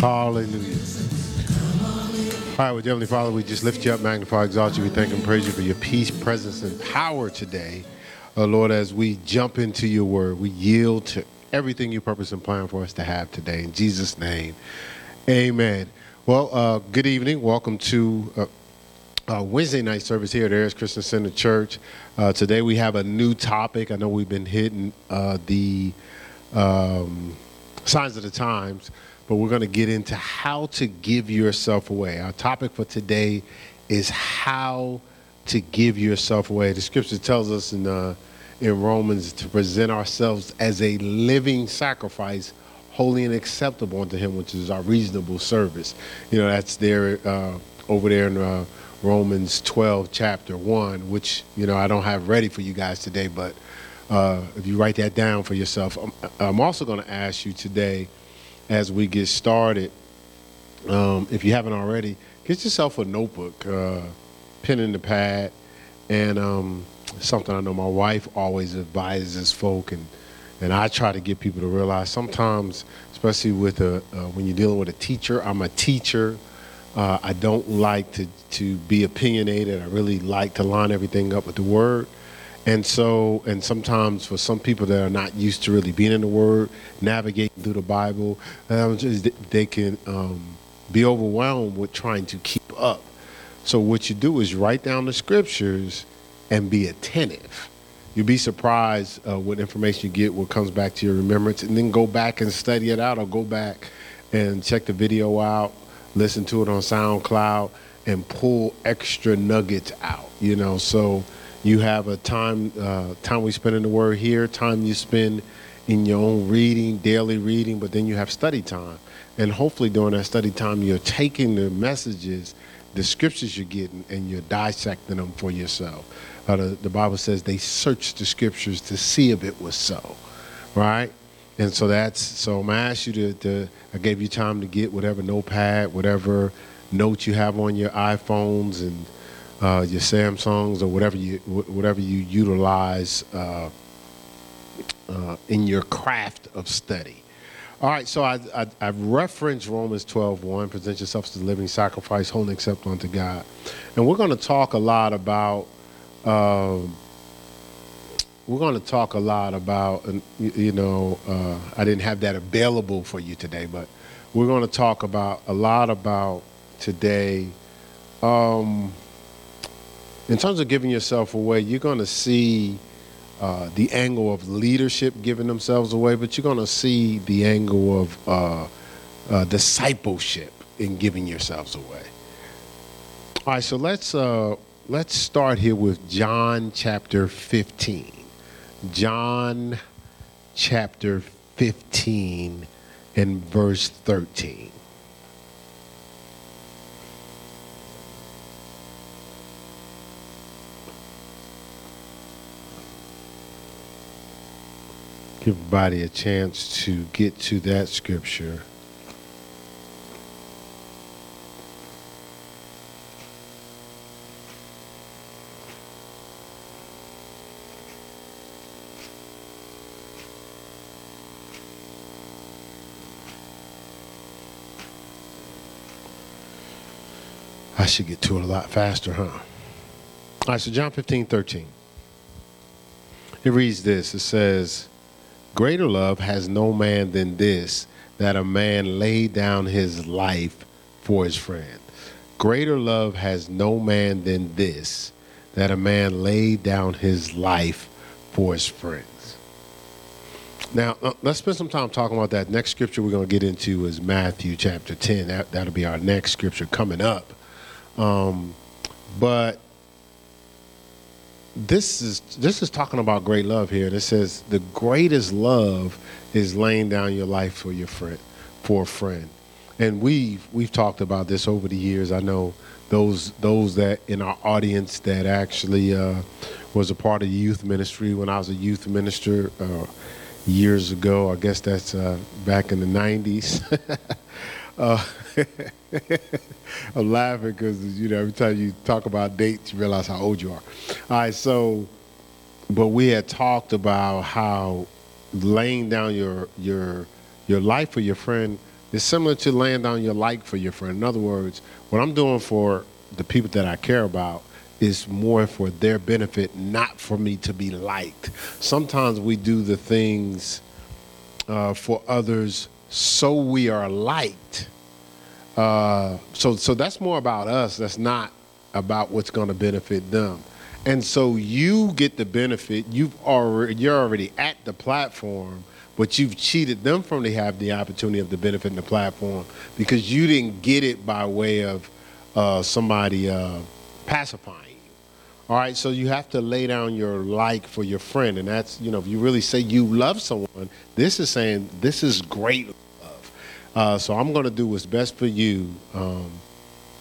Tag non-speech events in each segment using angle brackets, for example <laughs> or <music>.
Hallelujah. All right, well, Heavenly Father, we just lift you up, magnify, exalt you. We thank and praise you for your peace, presence, and power today. Uh, Lord, as we jump into your word, we yield to everything you purpose and plan for us to have today. In Jesus' name, amen. Well, uh, good evening. Welcome to uh, uh, Wednesday night service here at Ayers Christian Center Church. Uh, today we have a new topic. I know we've been hitting uh, the um, signs of the times, but we're going to get into how to give yourself away. Our topic for today is how to give yourself away. The scripture tells us in uh, in Romans to present ourselves as a living sacrifice, holy and acceptable unto Him, which is our reasonable service. You know, that's there uh, over there in uh, Romans 12, chapter 1, which, you know, I don't have ready for you guys today, but uh, if you write that down for yourself, I'm, I'm also going to ask you today as we get started, um, if you haven't already, get yourself a notebook, uh, pen and the pad, and um, something I know my wife always advises folk, and and I try to get people to realize sometimes, especially with a uh, when you're dealing with a teacher, I'm a teacher. Uh, I don't like to to be opinionated. I really like to line everything up with the word. And so, and sometimes for some people that are not used to really being in the Word, navigating through the Bible, um, they can um, be overwhelmed with trying to keep up. So, what you do is write down the scriptures and be attentive. You'll be surprised uh, what information you get, what comes back to your remembrance, and then go back and study it out, or go back and check the video out, listen to it on SoundCloud, and pull extra nuggets out. You know, so you have a time uh, time we spend in the Word here, time you spend in your own reading, daily reading, but then you have study time, and hopefully during that study time, you're taking the messages, the scriptures you're getting, and you're dissecting them for yourself. Uh, the, the Bible says they searched the scriptures to see if it was so, right? And so that's so I'm ask you to, to I gave you time to get whatever notepad, whatever notes you have on your iPhones and uh, your Samsungs or whatever you whatever you utilize uh, uh, in your craft of study. All right, so I, I, I've referenced Romans 12, 1, present yourself as a living sacrifice, holy and acceptable unto God. And we're going to talk a lot about, um, we're going to talk a lot about, you know, uh, I didn't have that available for you today, but we're going to talk about a lot about today. Um, in terms of giving yourself away, you're going to see uh, the angle of leadership giving themselves away, but you're going to see the angle of uh, uh, discipleship in giving yourselves away. All right, so let's uh, let's start here with John chapter 15. John chapter 15 and verse 13. Give everybody a chance to get to that scripture. I should get to it a lot faster, huh? All right, so John 15, 13. It reads this. It says, Greater love has no man than this, that a man lay down his life for his friend. Greater love has no man than this, that a man lay down his life for his friends. Now, uh, let's spend some time talking about that. Next scripture we're going to get into is Matthew chapter 10. That, that'll be our next scripture coming up. Um, but this is this is talking about great love here. It says the greatest love is laying down your life for your friend, for a friend. And we've we've talked about this over the years. I know those those that in our audience that actually uh, was a part of youth ministry when I was a youth minister uh, years ago. I guess that's uh, back in the '90s. <laughs> Uh, <laughs> I'm laughing because you know every time you talk about dates, you realize how old you are. All right, so, but we had talked about how laying down your your your life for your friend is similar to laying down your like for your friend. In other words, what I'm doing for the people that I care about is more for their benefit, not for me to be liked. Sometimes we do the things uh, for others so we are liked. Uh, so, so that's more about us. That's not about what's going to benefit them. And so you get the benefit. You've already you're already at the platform, but you've cheated them from to have the opportunity of the benefit in the platform because you didn't get it by way of uh, somebody uh, pacifying. All right, so you have to lay down your like for your friend, and that's you know if you really say you love someone, this is saying this is great love. Uh, so I'm going to do what's best for you um,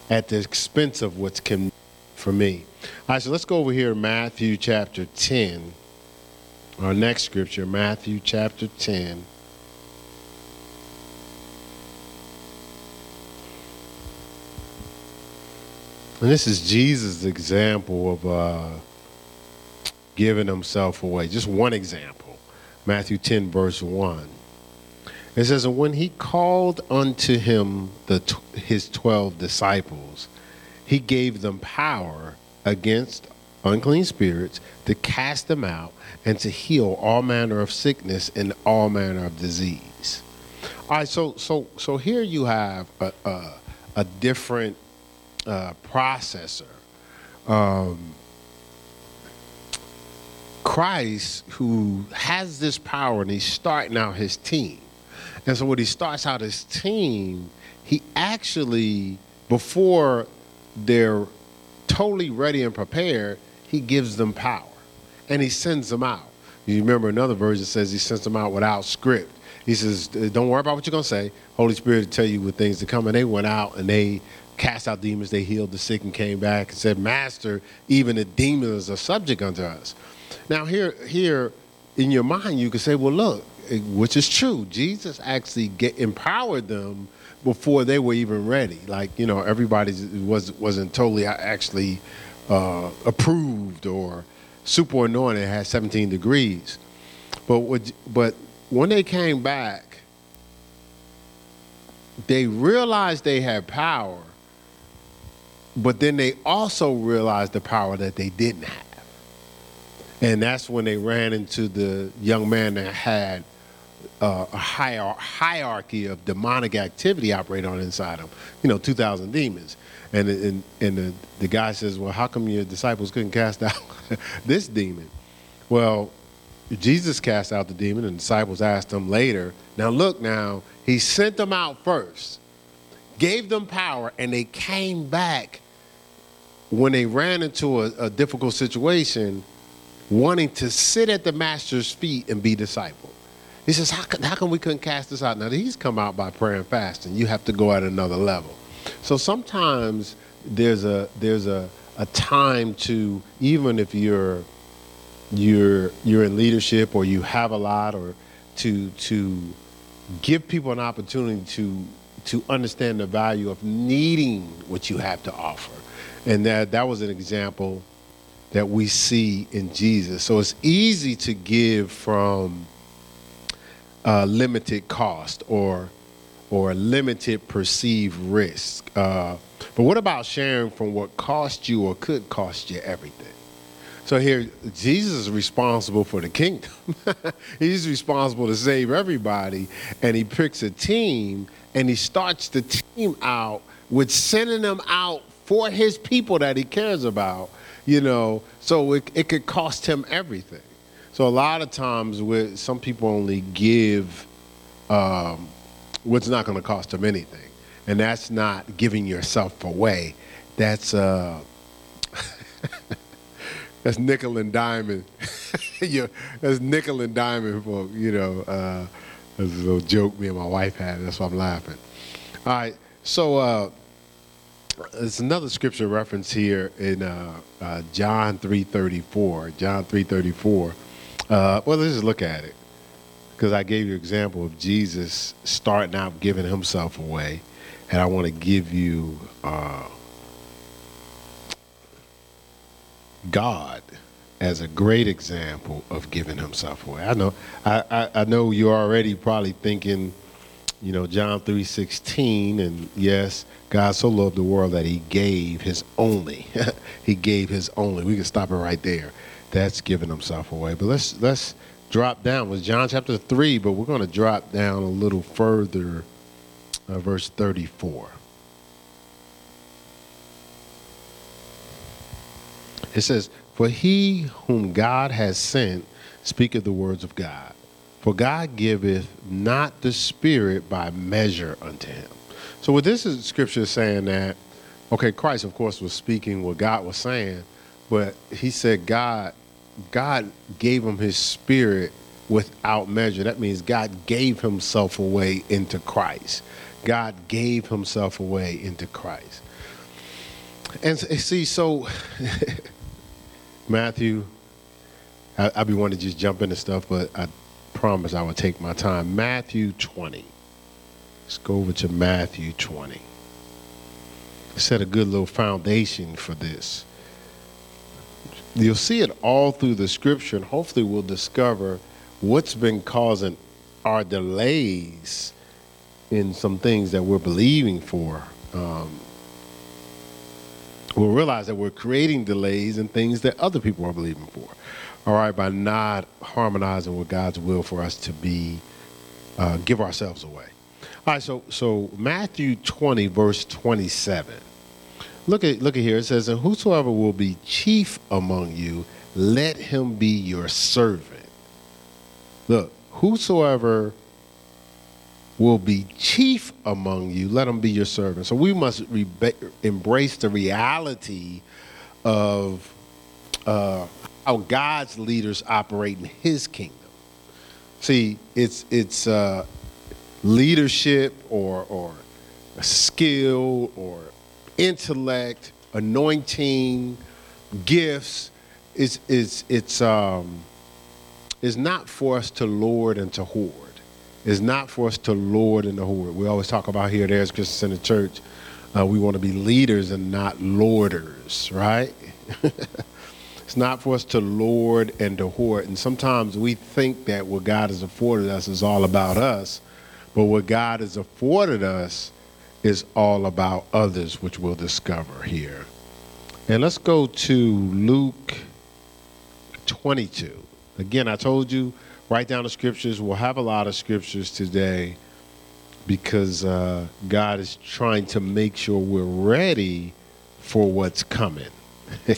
at the expense of what's con- for me. All right, so let's go over here, Matthew chapter 10. Our next scripture, Matthew chapter 10. And this is Jesus' example of uh, giving himself away. Just one example. Matthew 10, verse 1. It says, And when he called unto him the, his twelve disciples, he gave them power against unclean spirits to cast them out and to heal all manner of sickness and all manner of disease. All right, so so so here you have a a, a different uh, processor. Um, Christ, who has this power, and he's starting out his team. And so when he starts out his team, he actually, before they're totally ready and prepared, he gives them power. And he sends them out. You remember another version says he sends them out without script. He says, Don't worry about what you're going to say. Holy Spirit will tell you what things to come. And they went out and they cast out demons, they healed the sick and came back and said, Master, even the demons are subject unto us. Now, here, here in your mind, you could say, well, look, which is true. Jesus actually get, empowered them before they were even ready. Like, you know, everybody was, wasn't totally actually uh, approved or super anointed, had 17 degrees. But, what, but when they came back, they realized they had power but then they also realized the power that they didn't have. And that's when they ran into the young man that had uh, a hierarchy of demonic activity operating on inside him. You know, 2,000 demons. And, and, and the, the guy says, Well, how come your disciples couldn't cast out <laughs> this demon? Well, Jesus cast out the demon, and the disciples asked him later. Now, look, now, he sent them out first, gave them power, and they came back when they ran into a, a difficult situation, wanting to sit at the master's feet and be discipled. He says, how, can, how come we couldn't cast this out? Now, he's come out by prayer and fasting. You have to go at another level. So sometimes there's a, there's a, a time to, even if you're, you're, you're in leadership or you have a lot or to, to give people an opportunity to, to understand the value of needing what you have to offer and that, that was an example that we see in Jesus. So it's easy to give from uh, limited cost or or limited perceived risk. Uh, but what about sharing from what cost you or could cost you everything? So here, Jesus is responsible for the kingdom. <laughs> He's responsible to save everybody, and he picks a team and he starts the team out with sending them out for his people that he cares about, you know, so it, it could cost him everything. So a lot of times with some people only give um, what's not going to cost them anything. And that's not giving yourself away. That's uh, <laughs> that's nickel and diamond. <laughs> yeah, that's nickel and diamond for you know. Uh, that's a little joke me and my wife had. That's why I'm laughing. All right, so uh, there's another scripture reference here in uh, uh, John 3:34. John 3:34. Uh, well, let's just look at it because I gave you an example of Jesus starting out giving himself away, and I want to give you uh, God as a great example of giving himself away. I know, I, I, I know you're already probably thinking you know, John 3:16 and yes, God so loved the world that he gave his only. <laughs> he gave his only. We can stop it right there. That's giving himself away. But let's let's drop down with John chapter 3, but we're going to drop down a little further uh, verse 34. It says, "For he whom God has sent speaketh the words of God." For God giveth not the Spirit by measure unto him. So, what this is scripture is saying that, okay, Christ, of course, was speaking what God was saying, but he said God, God gave him his spirit without measure. That means God gave himself away into Christ. God gave himself away into Christ. And see, so <laughs> Matthew, I, would be wanting to just jump into stuff, but I promise I will take my time. Matthew 20. Let's go over to Matthew 20. Set a good little foundation for this. You'll see it all through the scripture, and hopefully, we'll discover what's been causing our delays in some things that we're believing for. Um, we'll realize that we're creating delays in things that other people are believing for all right, by not harmonizing with God's will for us to be, uh, give ourselves away. All right, so so Matthew 20, verse 27. Look at look at here. It says, And whosoever will be chief among you, let him be your servant. Look, whosoever will be chief among you, let him be your servant. So we must re- embrace the reality of uh, how God's leaders operate in His kingdom. See, it's it's uh, leadership or or skill or intellect, anointing, gifts. Is is it's um, is not for us to lord and to hoard. It's not for us to lord and to hoard. We always talk about here, there's Christians in the church. Uh, we want to be leaders and not lorders, right? <laughs> It's not for us to lord and to hoard. And sometimes we think that what God has afforded us is all about us, but what God has afforded us is all about others, which we'll discover here. And let's go to Luke 22. Again, I told you, write down the scriptures. We'll have a lot of scriptures today because uh, God is trying to make sure we're ready for what's coming. <laughs>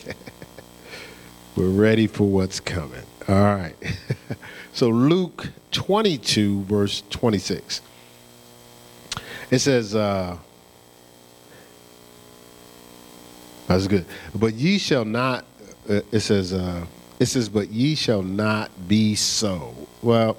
We're ready for what's coming. All right. <laughs> so Luke 22, verse 26. It says, uh, that's good. But ye shall not, uh, it says, uh, it says, but ye shall not be so. Well,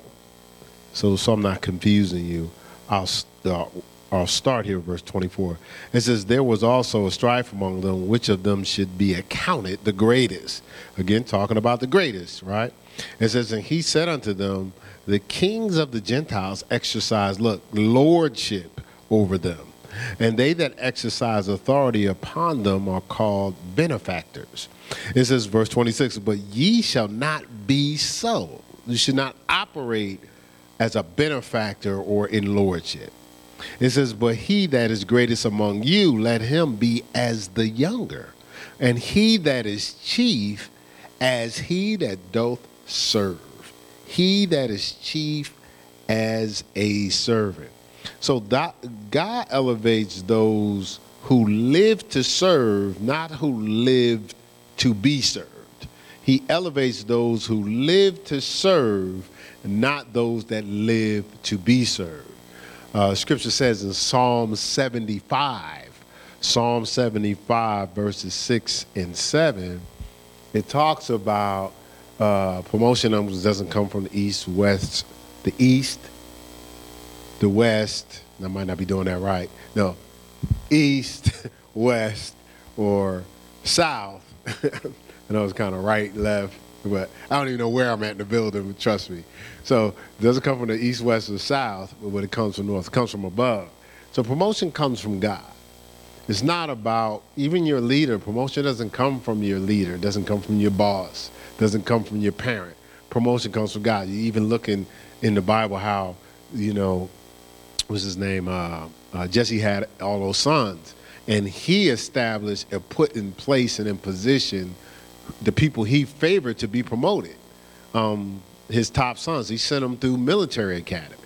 so, so I'm not confusing you. I'll, uh, I'll start here, verse 24. It says, There was also a strife among them, which of them should be accounted the greatest. Again, talking about the greatest, right? It says, And he said unto them, The kings of the Gentiles exercise, look, lordship over them. And they that exercise authority upon them are called benefactors. It says, verse 26, But ye shall not be so. You should not operate as a benefactor or in lordship. It says, But he that is greatest among you, let him be as the younger, and he that is chief, as he that doth serve. He that is chief as a servant. So that, God elevates those who live to serve, not who live to be served. He elevates those who live to serve, not those that live to be served. Uh, scripture says in Psalm 75, Psalm 75, verses 6 and 7, it talks about uh, promotion doesn't come from the east, west, the east, the west. I might not be doing that right. No, east, <laughs> west, or south. <laughs> I know it's kind of right, left, but I don't even know where I'm at in the building, trust me. So it doesn't come from the east, west, or south, but it comes from north, it comes from above. So promotion comes from God. It's not about even your leader. Promotion doesn't come from your leader, it doesn't come from your boss, it doesn't come from your parent. Promotion comes from God. You even look in, in the Bible how, you know, what's his name? Uh, uh, Jesse had all those sons, and he established and put in place and in position the people he favored to be promoted. Um, his top sons, he sent them through military academy,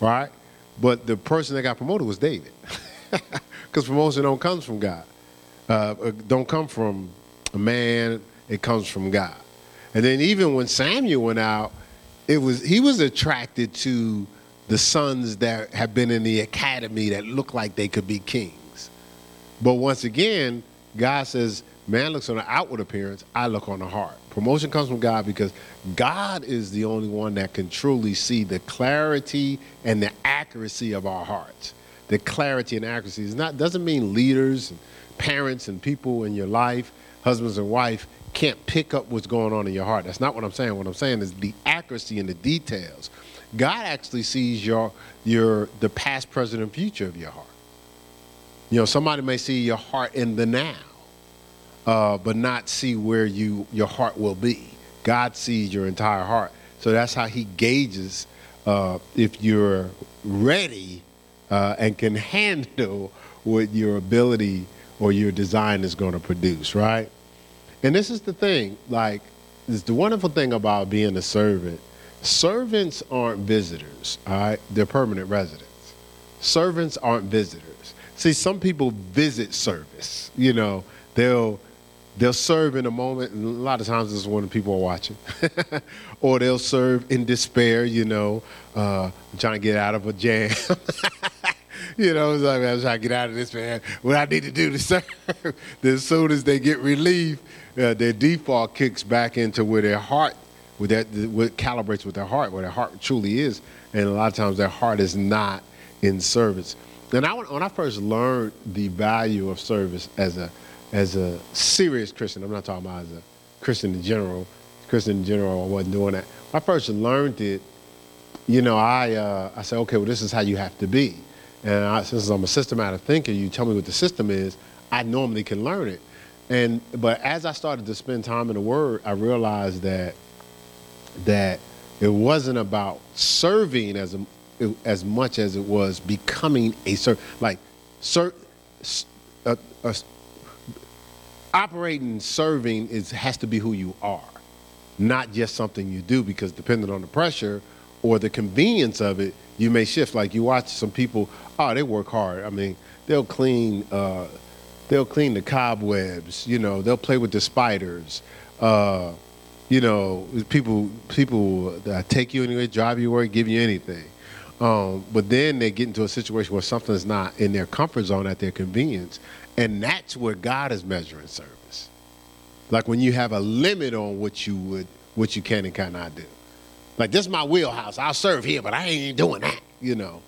right? But the person that got promoted was David, <laughs> because promotion don't comes from God, uh, uh, don't come from a man. It comes from God. And then even when Samuel went out, it was he was attracted to the sons that have been in the academy that look like they could be kings. But once again, God says, man looks on the outward appearance, I look on the heart. Promotion comes from God because God is the only one that can truly see the clarity and the accuracy of our hearts. The clarity and accuracy is not doesn't mean leaders and parents and people in your life, husbands and wife, can't pick up what's going on in your heart. That's not what I'm saying. What I'm saying is the accuracy and the details. God actually sees your your the past, present, and future of your heart. You know, somebody may see your heart in the now, uh, but not see where you your heart will be. God sees your entire heart, so that's how He gauges uh, if you're ready uh, and can handle what your ability or your design is going to produce, right? And this is the thing, like, it's the wonderful thing about being a servant. Servants aren't visitors, all right? They're permanent residents. Servants aren't visitors. See, some people visit service. You know, they'll they'll serve in a moment, and a lot of times this is when people are watching, <laughs> or they'll serve in despair. You know, uh, trying to get out of a jam. <laughs> you know, it's like I'm trying to get out of this, man. What I need to do to serve. <laughs> as soon as they get relief, uh, their default kicks back into where their heart, with that, what calibrates with their heart, where their heart truly is, and a lot of times their heart is not in service. And I, when I first learned the value of service as a as a serious Christian, I'm not talking about as a Christian in general. Christian in general, I wasn't doing that. When I first learned it, you know, I uh, I said, okay, well, this is how you have to be. And I, since I'm a systematic thinker, you tell me what the system is, I normally can learn it. And but as I started to spend time in the Word, I realized that that it wasn't about serving as a, as much as it was becoming a servant. Like, ser, uh, uh, operating serving is has to be who you are, not just something you do. Because depending on the pressure or the convenience of it, you may shift. Like you watch some people, oh, they work hard. I mean, they'll clean. Uh, they'll clean the cobwebs. You know, they'll play with the spiders. Uh, you know, people people take you anywhere, drive you work, give you anything. Um, but then they get into a situation where something's not in their comfort zone at their convenience, and that's where God is measuring service. Like when you have a limit on what you would, what you can and cannot do. Like this is my wheelhouse. I'll serve here, but I ain't doing that. You know,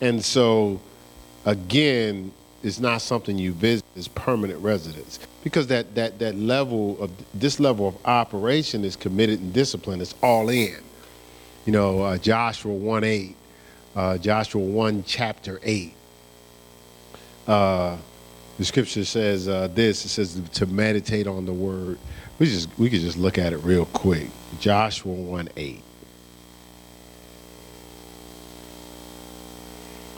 and so again, it's not something you visit as permanent residence because that, that, that level of this level of operation is committed and disciplined, it's all in you know uh, joshua 1 8 uh, joshua 1 chapter 8 uh, the scripture says uh, this it says to meditate on the word we just we could just look at it real quick joshua 1 8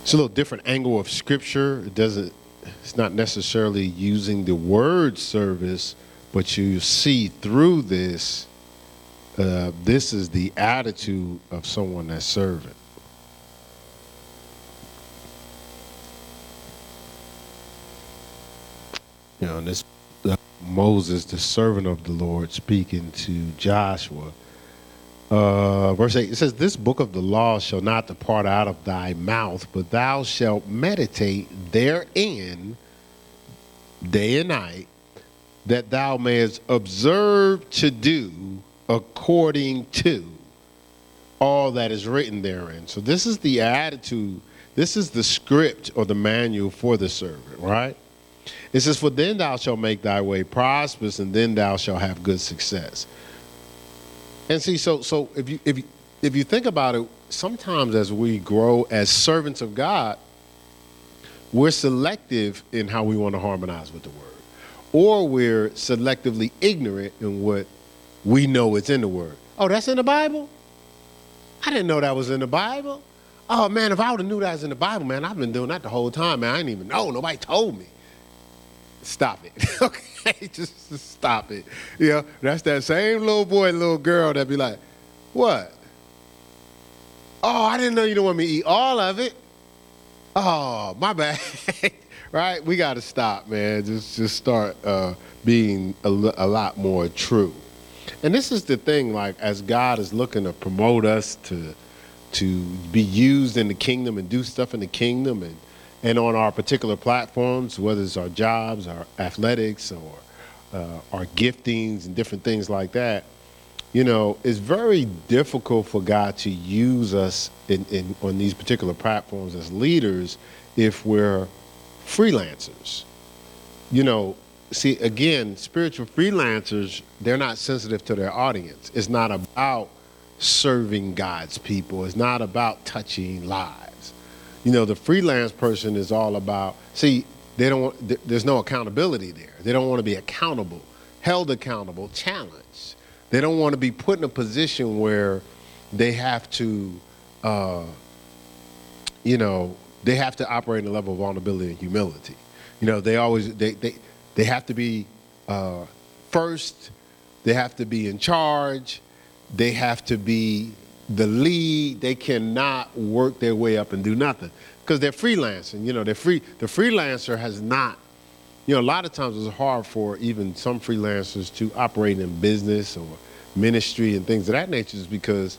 it's a little different angle of scripture. It doesn't. It's not necessarily using the word service, but you see through this. Uh, this is the attitude of someone that's serving. You know, this uh, Moses, the servant of the Lord, speaking to Joshua. Uh, verse 8 it says this book of the law shall not depart out of thy mouth but thou shalt meditate therein day and night that thou mayest observe to do according to all that is written therein. So this is the attitude this is the script or the manual for the servant right it says for then thou shalt make thy way prosperous and then thou shalt have good success and see, so so if you if you if you think about it, sometimes as we grow as servants of God, we're selective in how we want to harmonize with the word. Or we're selectively ignorant in what we know is in the word. Oh, that's in the Bible? I didn't know that was in the Bible. Oh man, if I would have knew that was in the Bible, man, I've been doing that the whole time, man. I didn't even know. Nobody told me. Stop it. <laughs> okay, just, stop it. Know, that's that same little boy, little girl that be like, what? Oh, I didn't know you don't want me to eat all of it. Oh, my bad. <laughs> right? We got to stop, man. Just just start uh, being a, a lot more true. And this is the thing, like as God is looking to promote us to to be used in the kingdom and do stuff in the kingdom and and on our particular platforms, whether it's our jobs, our athletics, or uh, our giftings and different things like that, you know, it's very difficult for God to use us in, in on these particular platforms as leaders if we're freelancers. You know, see, again, spiritual freelancers, they're not sensitive to their audience. It's not about serving God's people, it's not about touching lives. You know, the freelance person is all about, see, they don't want, there's no accountability there. They don't want to be accountable, held accountable, challenged. They don't want to be put in a position where they have to, uh, you know, they have to operate in a level of vulnerability and humility. You know, they always they they, they have to be uh, first. They have to be in charge. They have to be the lead. They cannot work their way up and do nothing because they're freelancing. You know, they're free. The freelancer has not. You know, a lot of times it's hard for even some freelancers to operate in business or ministry and things of that nature, is because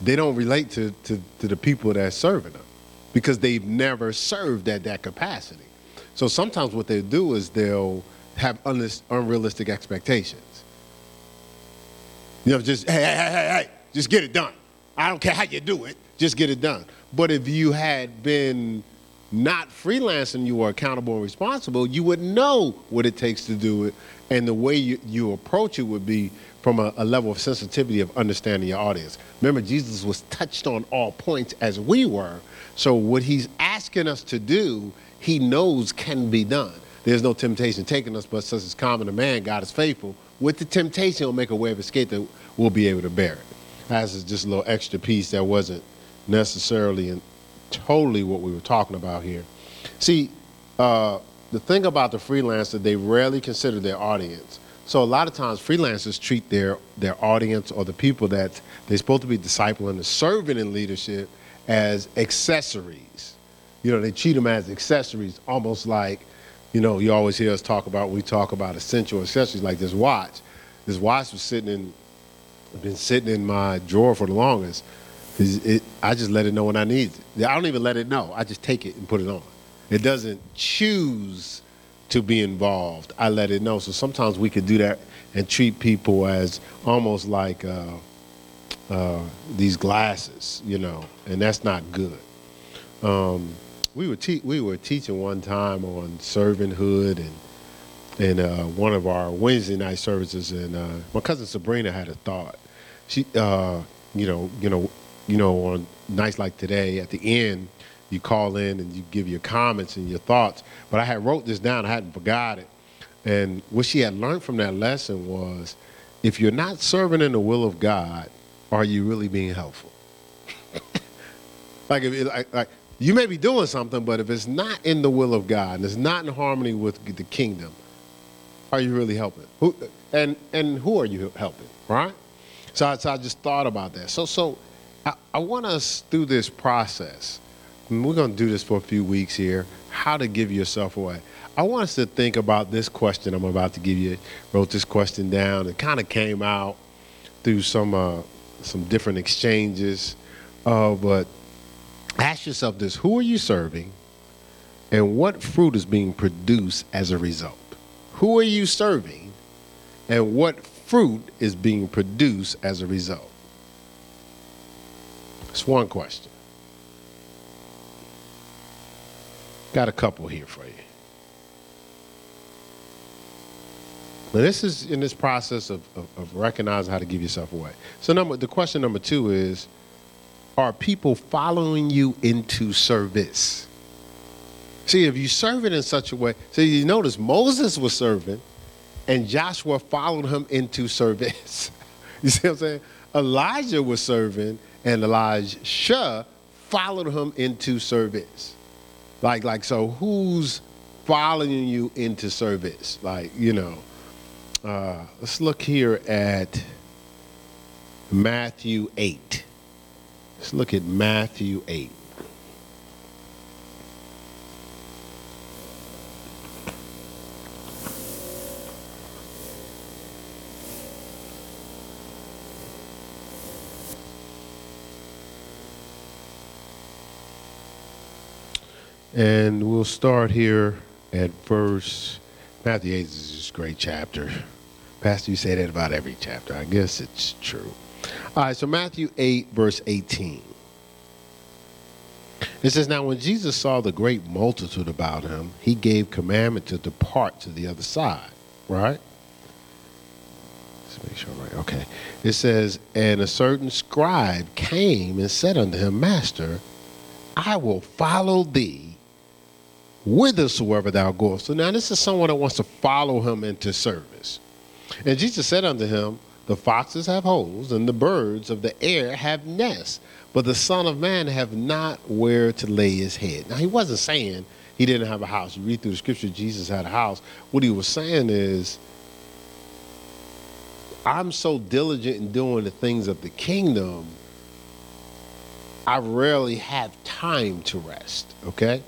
they don't relate to, to, to the people that's serving them because they've never served at that capacity. So sometimes what they do is they'll have unrealistic expectations. You know, just, hey, hey, hey, hey, hey, just get it done. I don't care how you do it, just get it done. But if you had been not freelancing, you were accountable and responsible, you would know what it takes to do it. And the way you, you approach it would be from a, a, level of sensitivity of understanding your audience. Remember, Jesus was touched on all points as we were. So what he's asking us to do, he knows can be done. There's no temptation taking us, but such as common to man, God is faithful. With the temptation, he'll make a way of escape that we'll be able to bear it. That's just a little extra piece that wasn't necessarily and totally what we were talking about here. See, uh, the thing about the freelancer, they rarely consider their audience. So a lot of times freelancers treat their, their audience or the people that they're supposed to be discipling and serving in leadership as accessories. You know, they treat them as accessories, almost like, you know, you always hear us talk about, we talk about essential accessories like this watch. This watch was sitting in, been sitting in my drawer for the longest. It, I just let it know when I need it. I don't even let it know. I just take it and put it on. It doesn't choose to be involved. I let it know. So sometimes we could do that and treat people as almost like uh, uh, these glasses, you know, and that's not good. Um, we were te- we were teaching one time on servanthood and and uh, one of our Wednesday night services, and uh, my cousin Sabrina had a thought. She, uh, you know, you know, you know, on nights like today, at the end, you call in and you give your comments and your thoughts. But I had wrote this down, I hadn't forgot it. And what she had learned from that lesson was if you're not serving in the will of God, are you really being helpful? <laughs> like, if like, like, you may be doing something, but if it's not in the will of God and it's not in harmony with the kingdom, are you really helping? Who, and, and who are you helping, right? So I, so I just thought about that. So, so I, I want us through this process we're going to do this for a few weeks here, how to give yourself away. I want us to think about this question I'm about to give you. Wrote this question down. It kind of came out through some uh, some different exchanges, uh, but ask yourself this: Who are you serving, and what fruit is being produced as a result? Who are you serving, and what fruit is being produced as a result? It's one question. Got a couple here for you. But this is in this process of, of, of, recognizing how to give yourself away. So number the question number two is, are people following you into service? See, if you serve it in such a way, so you notice Moses was serving and Joshua followed him into service. <laughs> you see what I'm saying? Elijah was serving and Elisha followed him into service. Like, like, so who's following you into service? Like, you know, uh, let's look here at Matthew 8. Let's look at Matthew 8. And we'll start here at verse Matthew 8 is just a great chapter. Pastor, you say that about every chapter. I guess it's true. All right, so Matthew 8, verse 18. It says, Now when Jesus saw the great multitude about him, he gave commandment to depart to the other side. Right? Let's make sure, I'm right? Okay. It says, And a certain scribe came and said unto him, Master, I will follow thee whithersoever thou goest. So now this is someone that wants to follow him into service. And Jesus said unto him, The foxes have holes, and the birds of the air have nests, but the Son of Man have not where to lay his head. Now he wasn't saying he didn't have a house. You read through the scripture, Jesus had a house. What he was saying is, I'm so diligent in doing the things of the kingdom, I rarely have time to rest. Okay?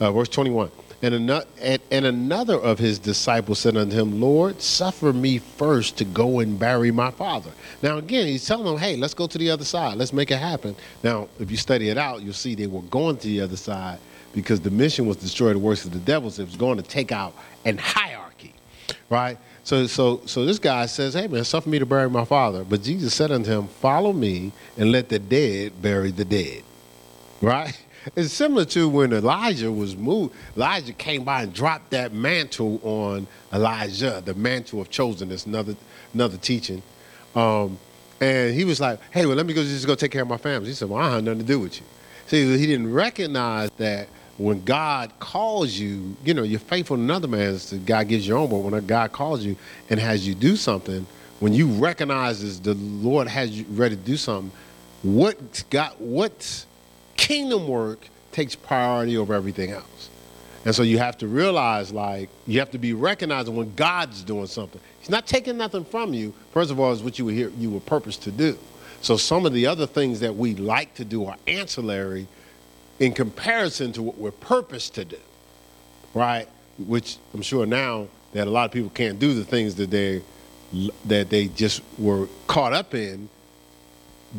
Uh, verse 21. And another, and, and another of his disciples said unto him, Lord, suffer me first to go and bury my father. Now, again, he's telling them, hey, let's go to the other side. Let's make it happen. Now, if you study it out, you'll see they were going to the other side because the mission was to destroy the works of the devils. It was going to take out an hierarchy, right? So, so, so this guy says, hey, man, suffer me to bury my father. But Jesus said unto him, follow me and let the dead bury the dead, right? It's similar to when Elijah was moved. Elijah came by and dropped that mantle on Elisha, the mantle of chosen. Another another teaching. Um, and he was like, "Hey, well, let me go just go take care of my family." He said, "Well, I have nothing to do with you." See, he didn't recognize that when God calls you, you know, you're faithful to another man. God gives you your own, but when God calls you and has you do something, when you recognize the Lord has you ready to do something, what God, what's kingdom work takes priority over everything else. And so you have to realize, like, you have to be recognizing when God's doing something. He's not taking nothing from you. First of all, is what you were here, you were purposed to do. So some of the other things that we like to do are ancillary in comparison to what we're purposed to do, right? Which I'm sure now that a lot of people can't do the things that they that they just were caught up in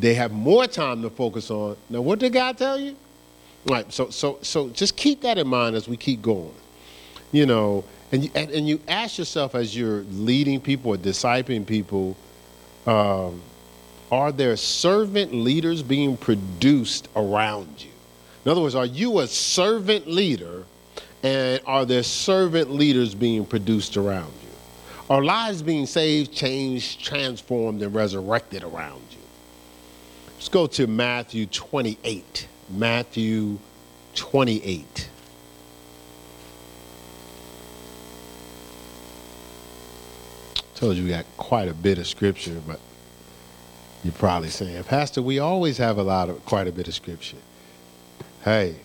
they have more time to focus on. Now, what did God tell you? Right. So, so, so just keep that in mind as we keep going. You know, and you, and, and you ask yourself as you're leading people or discipling people, um, are there servant leaders being produced around you? In other words, are you a servant leader, and are there servant leaders being produced around you? Are lives being saved, changed, transformed, and resurrected around you? Let's go to Matthew 28. Matthew 28. Told you we got quite a bit of scripture, but you're probably saying, Pastor, we always have a lot of quite a bit of scripture. Hey,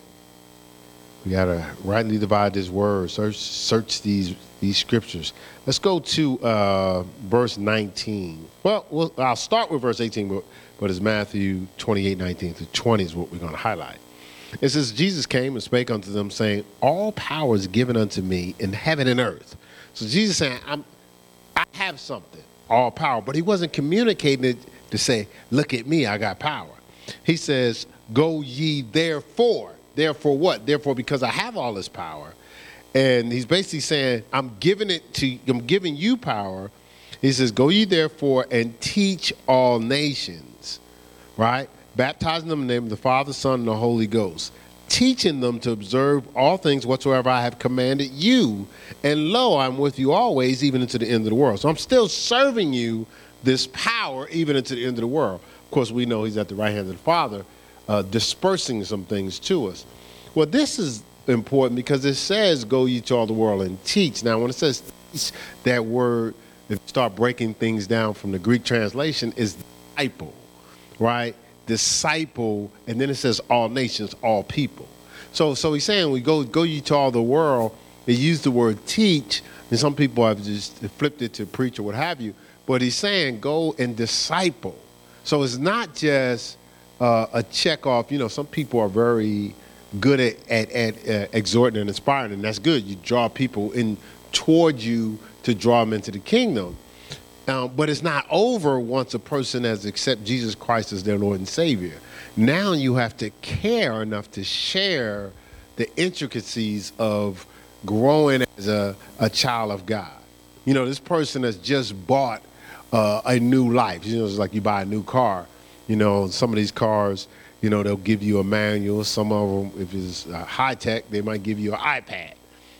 we gotta rightly divide this word, search search these these scriptures. Let's go to uh, verse 19. Well, well, I'll start with verse 18, but but it's Matthew 28, 19 to 20 is what we're going to highlight. It says, Jesus came and spake unto them, saying, All power is given unto me in heaven and earth. So Jesus saying, I'm, I have something, all power. But he wasn't communicating it to say, Look at me, I got power. He says, Go ye therefore. Therefore what? Therefore, because I have all this power. And he's basically saying, I'm giving it to I'm giving you power. He says, Go ye therefore and teach all nations right? Baptizing them in the name of the Father, Son, and the Holy Ghost, teaching them to observe all things whatsoever I have commanded you. And lo, I'm with you always, even into the end of the world. So I'm still serving you this power, even into the end of the world. Of course, we know He's at the right hand of the Father, uh, dispersing some things to us. Well, this is important because it says, Go ye to all the world and teach. Now, when it says teach, that word, if you start breaking things down from the Greek translation, is disciple right? disciple, and then it says all nations, all people. So, so he's saying we go go ye to all the world. He used the word teach, and some people have just flipped it to preach or what have you. But he's saying go and disciple. So it's not just uh, a check off. You know, some people are very good at, at, at uh, exhorting and inspiring, and that's good. You draw people in towards you to draw them into the kingdom. Um, but it's not over once a person has accepted Jesus Christ as their Lord and Savior. Now you have to care enough to share the intricacies of growing as a, a child of God. You know, this person has just bought uh, a new life. You know, it's like you buy a new car. You know, some of these cars, you know, they'll give you a manual. Some of them, if it's uh, high tech, they might give you an iPad.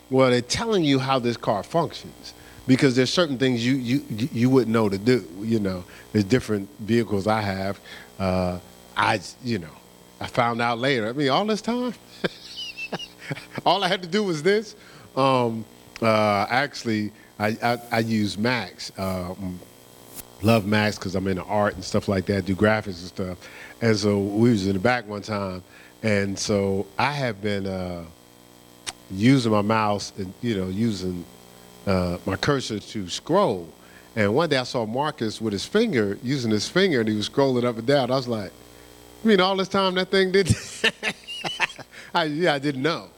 Well, they're telling you how this car functions because there's certain things you, you, you wouldn't know to do. You know, there's different vehicles I have. Uh, I, you know, I found out later. I mean, all this time, <laughs> all I had to do was this. Um, uh, actually, I, I, I, use Macs. Um, love Macs because I'm into art and stuff like that, do graphics and stuff. And so we was in the back one time, and so I have been uh, using my mouse and you know using uh, my cursor to scroll. And one day I saw Marcus with his finger, using his finger, and he was scrolling up and down. I was like, I mean, all this time that thing did? <laughs> I, yeah, I didn't know.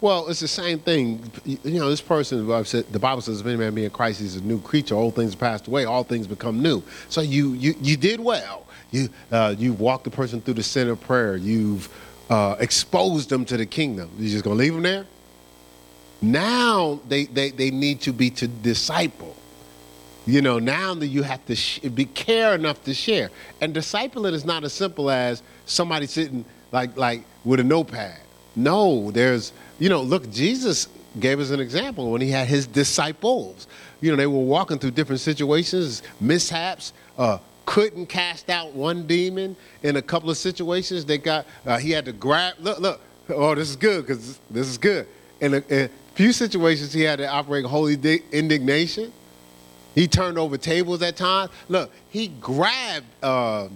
Well, it's the same thing. You know, this person, the Bible says, if any man be in Christ, he's a new creature. Old things passed away, all things become new. So you you, you did well. You, uh, you've walked the person through the center of prayer. You've uh, exposed them to the kingdom. You just going to leave them there? Now they, they, they need to be to disciple. You know, now that you have to sh- be care enough to share. And discipling is not as simple as somebody sitting like like with a notepad. No, there's you know, look, Jesus gave us an example when he had his disciples. You know, they were walking through different situations, mishaps, uh, couldn't cast out one demon in a couple of situations. They got uh, he had to grab. Look, look. Oh, this is good because this is good. And, a, in a, few situations, he had to operate holy indignation. He turned over tables at times. Look, he grabbed uh,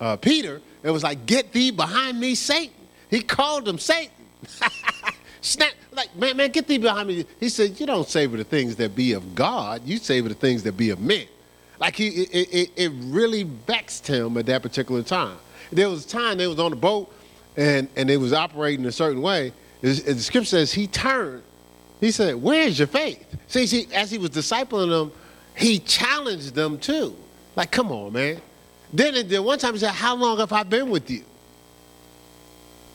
uh, Peter and was like, "Get thee behind me, Satan." He called him Satan. <laughs> Snap, like, man, man, get thee behind me. He said, You don't savor the things that be of God, you savor the things that be of men. Like, he, it, it, it really vexed him at that particular time. There was a time they was on the boat and, and they was operating a certain way. The scripture says he turned. He said, Where's your faith? See, see, as he was discipling them, he challenged them too. Like, come on, man. Then, then one time he said, How long have I been with you?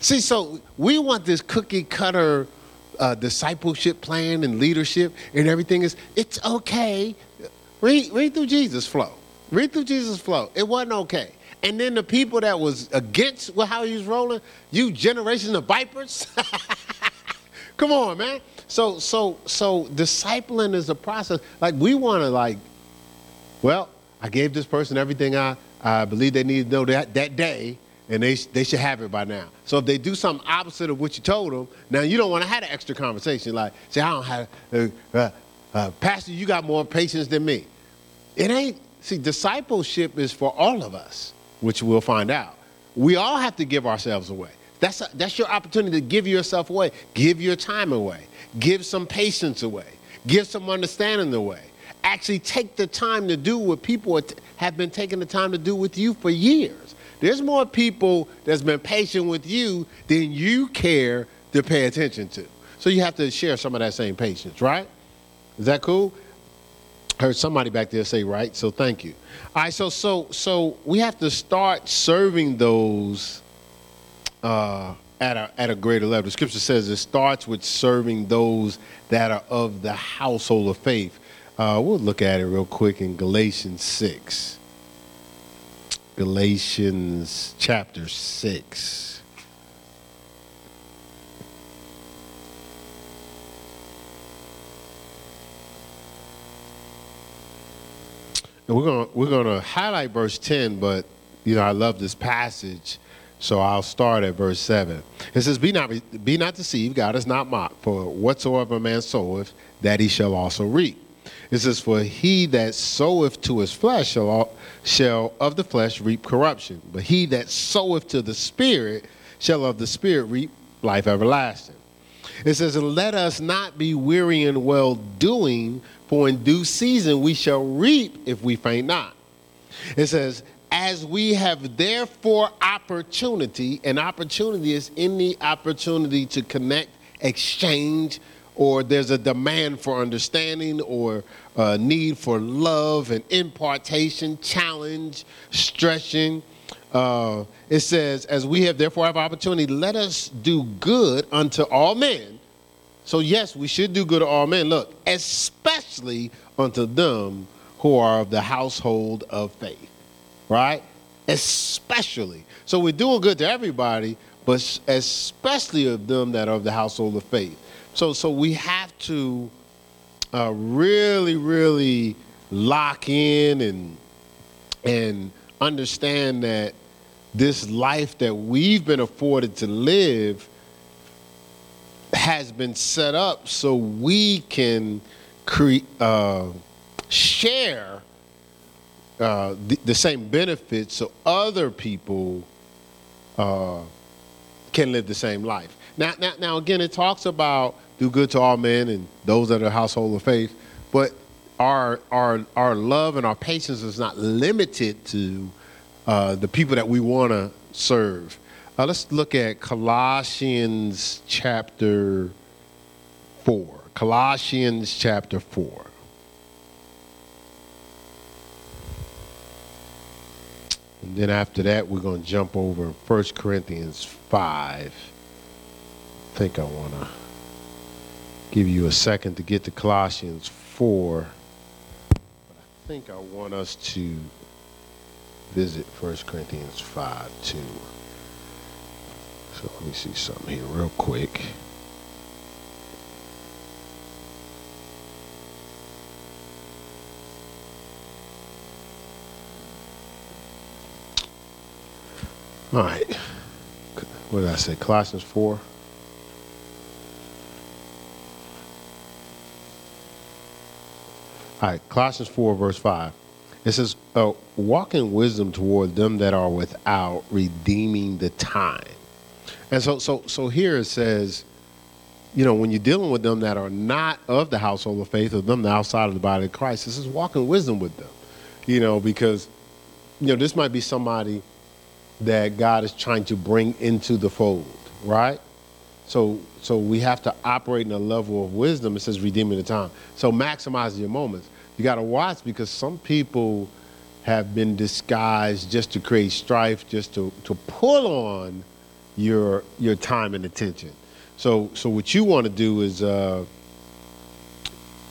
See, so we want this cookie cutter uh, discipleship plan and leadership and everything is, it's okay. Read, read through Jesus' flow. Read through Jesus' flow. It wasn't okay. And then the people that was against how he was rolling, you generation of vipers. <laughs> Come on, man. So, so, so discipling is a process. Like we want to like, well, I gave this person everything I, I believe they need to know that, that day and they, they should have it by now. So if they do something opposite of what you told them, now you don't want to have an extra conversation like, say, I don't have, uh, uh, uh, Pastor, you got more patience than me. It ain't, see, discipleship is for all of us, which we'll find out. We all have to give ourselves away. That's, a, that's your opportunity to give yourself away. Give your time away. Give some patience away. Give some understanding away. Actually, take the time to do what people have been taking the time to do with you for years. There's more people that's been patient with you than you care to pay attention to. So you have to share some of that same patience, right? Is that cool? Heard somebody back there say right, so thank you. All right, so so so we have to start serving those uh, at a at a greater level. The scripture says it starts with serving those that are of the household of faith. Uh, we'll look at it real quick in Galatians six. Galatians chapter 6. And we're going we're to highlight verse 10, but you know, I love this passage, so I'll start at verse 7. It says, Be not, be not deceived, God is not mocked, for whatsoever a man soweth, that he shall also reap. It says, For he that soweth to his flesh shall, shall of the flesh reap corruption, but he that soweth to the Spirit shall of the Spirit reap life everlasting. It says, And let us not be weary in well doing, for in due season we shall reap if we faint not. It says, As we have therefore opportunity, and opportunity is any opportunity to connect, exchange, or there's a demand for understanding or a need for love and impartation, challenge, stretching. Uh, it says, as we have therefore have opportunity, let us do good unto all men. So, yes, we should do good to all men. Look, especially unto them who are of the household of faith, right? Especially. So, we're doing good to everybody, but especially of them that are of the household of faith. So, so we have to uh, really, really lock in and and understand that this life that we've been afforded to live has been set up so we can cre- uh, share uh, the, the, same benefits so other people uh, can live the same life. Now, now, now, again, it talks about do good to all men and those that are household of faith. But our our our love and our patience is not limited to uh, the people that we want to serve. Uh, let's look at Colossians chapter four. Colossians chapter four. And then after that, we're going to jump over 1 Corinthians 5. I think I want to give you a second to get to Colossians 4. But I think I want us to visit 1 Corinthians 5 too. So let me see something here real quick. All right. What did I say? Colossians 4. All right, Colossians 4, verse 5. It says, uh, Walk in wisdom toward them that are without, redeeming the time. And so, so, so here it says, you know, when you're dealing with them that are not of the household of faith or them the outside of the body of Christ, this is walking wisdom with them. You know, because, you know, this might be somebody that God is trying to bring into the fold, right? So, so we have to operate in a level of wisdom. It says redeeming the time. So maximize your moments. You got to watch because some people have been disguised just to create strife, just to, to pull on your your time and attention. So, so what you want to do is uh,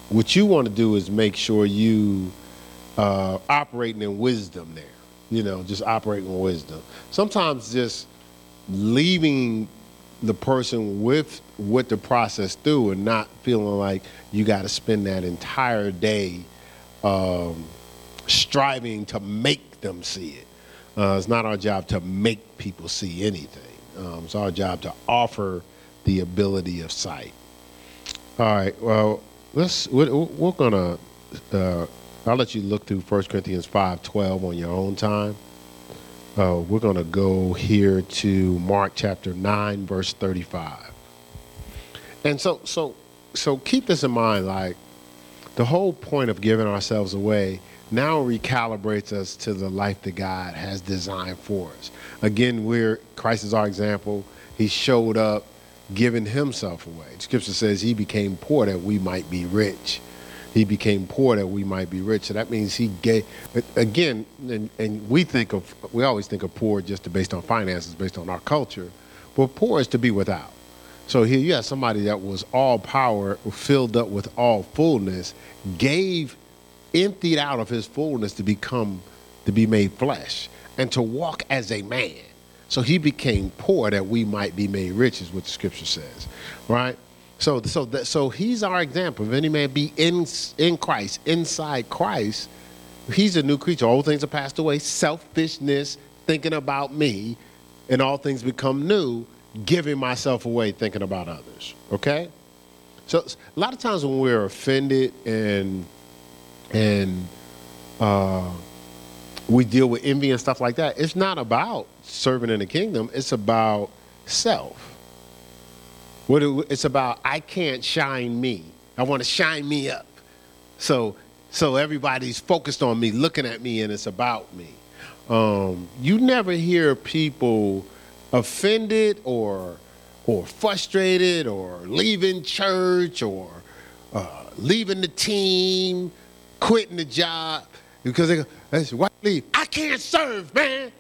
what you want to do is make sure you uh, operating in wisdom there. You know, just operating in wisdom. Sometimes just leaving the person with what the process through and not feeling like you got to spend that entire day um, striving to make them see it. Uh, it's not our job to make people see anything. Um, it's our job to offer the ability of sight. All right. Well, let's. We're, we're gonna. Uh, I'll let you look through 1 Corinthians 5:12 on your own time. Uh, we're going to go here to Mark chapter 9, verse 35. And so, so, so keep this in mind. Like the whole point of giving ourselves away now recalibrates us to the life that God has designed for us. Again, we're Christ is our example. He showed up giving himself away. The scripture says he became poor that we might be rich he became poor that we might be rich. So that means he gave, again, and, and we think of, we always think of poor just based on finances, based on our culture, but poor is to be without. So here you have somebody that was all power, filled up with all fullness, gave, emptied out of his fullness to become, to be made flesh, and to walk as a man. So he became poor that we might be made rich, is what the scripture says, right? So, so, that, so he's our example. If any man be in, in Christ, inside Christ, he's a new creature. All things are passed away. Selfishness, thinking about me, and all things become new, giving myself away, thinking about others. Okay? So a lot of times when we're offended and and uh, we deal with envy and stuff like that. It's not about serving in the kingdom. It's about self. What it, it's about, I can't shine me. I want to shine me up. So, so everybody's focused on me, looking at me, and it's about me. Um, you never hear people offended or or frustrated or leaving church or uh, leaving the team, quitting the job because they go, why leave? I can't serve, man.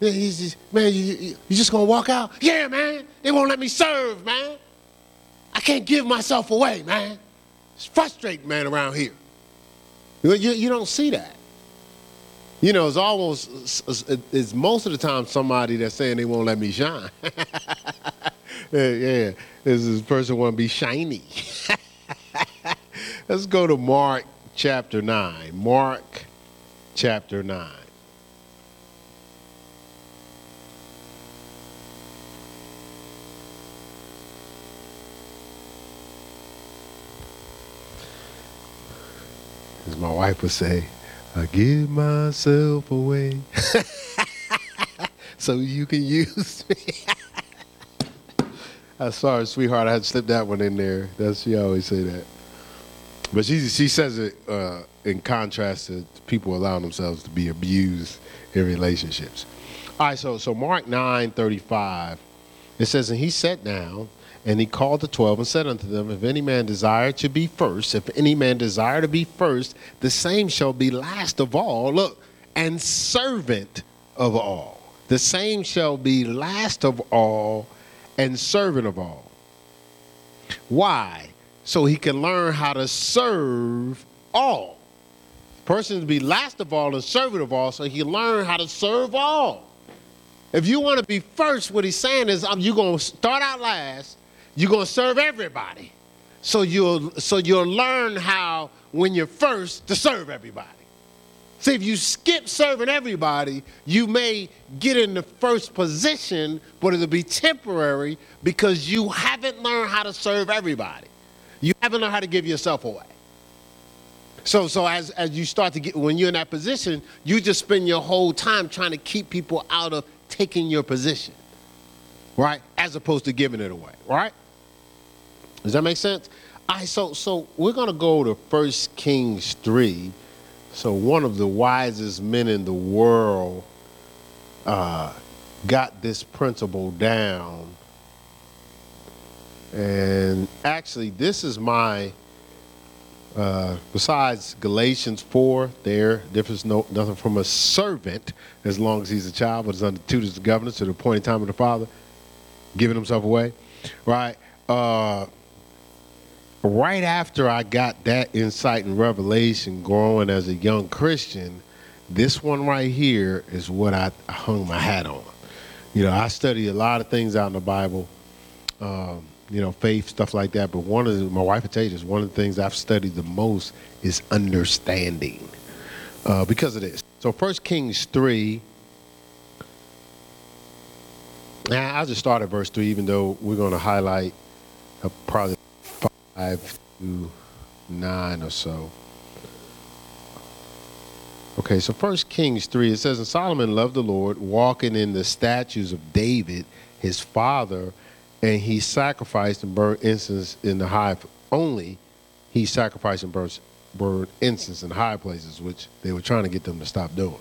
Man, you, you, you just gonna walk out? Yeah, man. They won't let me serve, man. I can't give myself away, man. It's frustrating, man, around here. You, you, you don't see that. You know, it's almost, it's most of the time somebody that's saying they won't let me shine. <laughs> yeah. This, this person want to be shiny. <laughs> Let's go to Mark chapter 9. Mark chapter 9. As my wife would say, I give myself away <laughs> so you can use me. <laughs> I'm sorry, sweetheart. I had to slip that one in there. That's she always say that. But she she says it uh, in contrast to people allowing themselves to be abused in relationships. All right, so so Mark nine thirty five, it says, and he sat down and he called the twelve and said unto them, If any man desire to be first, if any man desire to be first, the same shall be last of all. Look, and servant of all. The same shall be last of all and servant of all. Why? So he can learn how to serve all. Person to be last of all and servant of all, so he learn how to serve all. If you want to be first, what he's saying is um, you're going to start out last you're going to serve everybody. So you'll, so you'll learn how, when you're first, to serve everybody. See, if you skip serving everybody, you may get in the first position, but it'll be temporary because you haven't learned how to serve everybody. You haven't learned how to give yourself away. So, so as, as you start to get, when you're in that position, you just spend your whole time trying to keep people out of taking your position, right? As opposed to giving it away, right? Does that make sense? All right, so so we're gonna go to First Kings three. So one of the wisest men in the world uh, got this principle down, and actually, this is my. Uh, besides Galatians 4, there differs no, nothing from a servant as long as he's a child, but is under tutors of governors to the appointed time of the father, giving himself away, right? Uh, right after I got that insight and revelation growing as a young Christian, this one right here is what I hung my hat on. You know, I study a lot of things out in the Bible, um, you know, faith, stuff like that. But one of the, my wife would tell you this, one of the things I've studied the most is understanding uh, because of this. So First Kings 3, now I'll just start at verse 3, even though we're going to highlight uh, probably five to nine or so. Okay, so First Kings 3, it says, And Solomon loved the Lord, walking in the statues of David, his father, and he sacrificed and burned incense in the high, only he sacrificed and burned, burned incense in high places, which they were trying to get them to stop doing.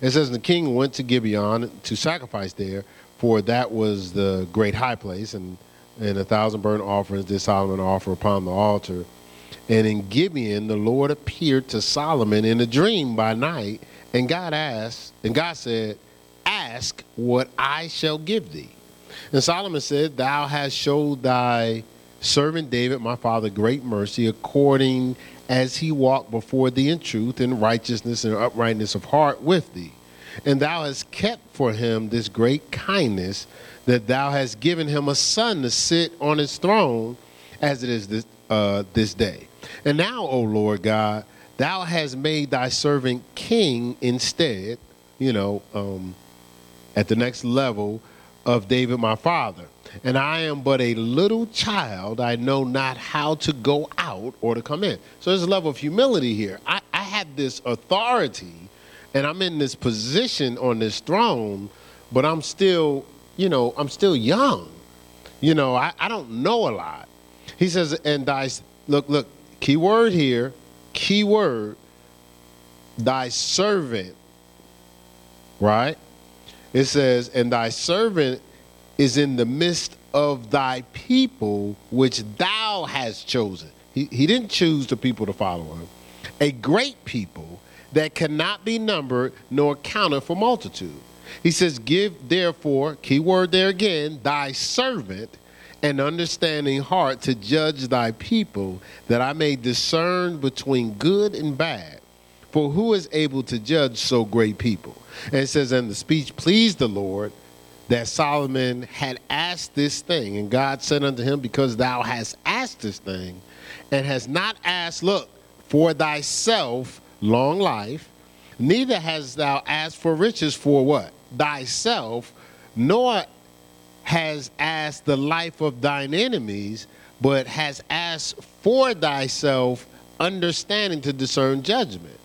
It says, The king went to Gibeon to sacrifice there, for that was the great high place, and and a thousand burnt offerings did Solomon offer upon the altar. And in Gibeon, the Lord appeared to Solomon in a dream by night, and God asked, and God said, Ask what I shall give thee. And Solomon said, Thou hast showed thy servant David, my father, great mercy, according as he walked before thee in truth and righteousness and uprightness of heart with thee. And thou hast kept for him this great kindness that thou hast given him a son to sit on his throne as it is this, uh, this day. And now, O Lord God, thou hast made thy servant king instead, you know, um, at the next level of David my father. And I am but a little child. I know not how to go out or to come in. So there's a level of humility here. I, I this authority and I'm in this position on this throne, but I'm still, you know, I'm still young. You know, I, I don't know a lot. He says, and thy, look, look, key word here, key word, thy servant, right? It says, and thy servant is in the midst of thy people which thou hast chosen. He, he didn't choose the people to follow him. A great people that cannot be numbered nor counted for multitude. He says, Give therefore, key word there again, thy servant an understanding heart to judge thy people, that I may discern between good and bad. For who is able to judge so great people? And it says, And the speech pleased the Lord that Solomon had asked this thing. And God said unto him, Because thou hast asked this thing, and hast not asked, look, for thyself long life, neither hast thou asked for riches for what? Thyself, nor has asked the life of thine enemies, but has asked for thyself understanding to discern judgment.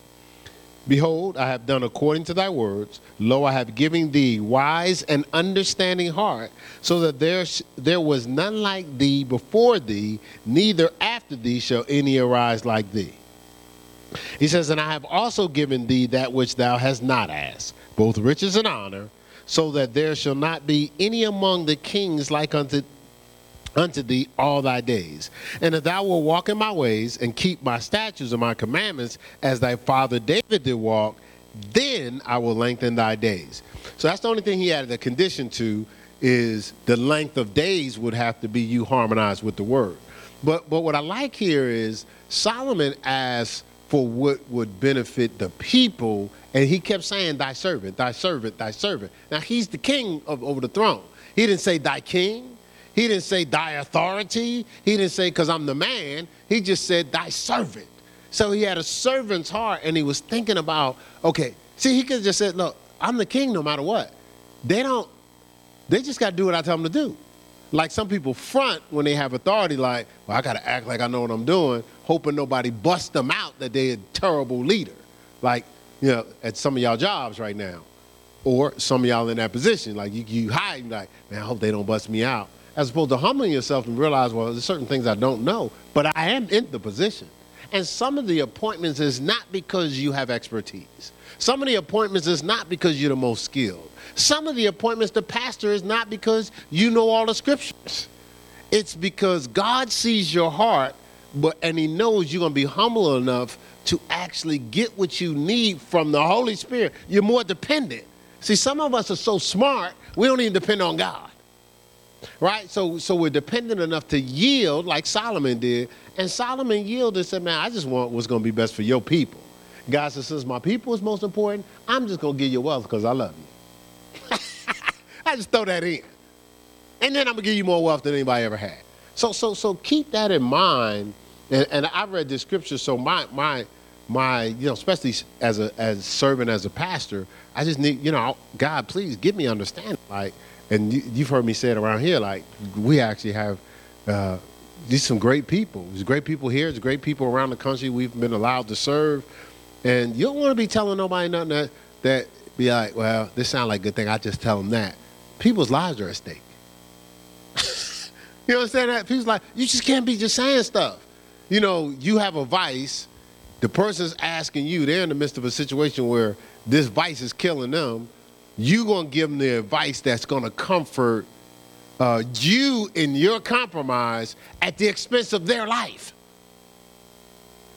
Behold, I have done according to thy words. Lo, I have given thee wise and understanding heart, so that there, there was none like thee before thee, neither after thee shall any arise like thee. He says, And I have also given thee that which thou hast not asked, both riches and honor, so that there shall not be any among the kings like unto unto thee all thy days. And if thou wilt walk in my ways and keep my statutes and my commandments as thy father David did walk, then I will lengthen thy days. So that's the only thing he added a condition to is the length of days would have to be you harmonized with the word. But but what I like here is Solomon asked for what would benefit the people, and he kept saying, Thy servant, thy servant, thy servant. Now he's the king of, over the throne. He didn't say thy king. He didn't say thy authority. He didn't say because I'm the man. He just said thy servant. So he had a servant's heart and he was thinking about, okay, see, he could have just said, look, I'm the king no matter what. They don't, they just got to do what I tell them to do. Like some people front when they have authority, like, well, I got to act like I know what I'm doing, hoping nobody busts them out that they're a terrible leader. Like, you know, at some of y'all jobs right now. Or some of y'all in that position, like you, you hide, like, man, I hope they don't bust me out as opposed to humbling yourself and realize, well, there's certain things I don't know, but I am in the position. And some of the appointments is not because you have expertise. Some of the appointments is not because you're the most skilled. Some of the appointments to pastor is not because you know all the scriptures. It's because God sees your heart, but and He knows you're gonna be humble enough to actually get what you need from the Holy Spirit. You're more dependent. See, some of us are so smart, we don't even depend on God right? So, so we're dependent enough to yield like Solomon did. And Solomon yielded and said, man, I just want what's going to be best for your people. God says, since my people is most important, I'm just going to give you wealth because I love you. I just throw that in. And then I'm to give you more wealth than anybody ever had. So, so, so keep that in mind. And, and I read the scripture, so my, my, my, you know, especially as a, as serving as a pastor, I just need, you know, God, please give me understanding. Like, and you, have heard me say it around here. Like we actually have uh, these some great people. There's great people here. There's great people around the country. We've been allowed to serve, and you don't want to be telling nobody nothing that that be like, well, this sounds like a good thing. I just tell them that. People's lives are at stake. <laughs> you know what I'm that? People's like, you just can't be just saying stuff. You know, you have a vice. The person's asking you. They're in the midst of a situation where this vice is killing them you're going to give them the advice that's to comfort uh, you in your compromise at the expense of their life.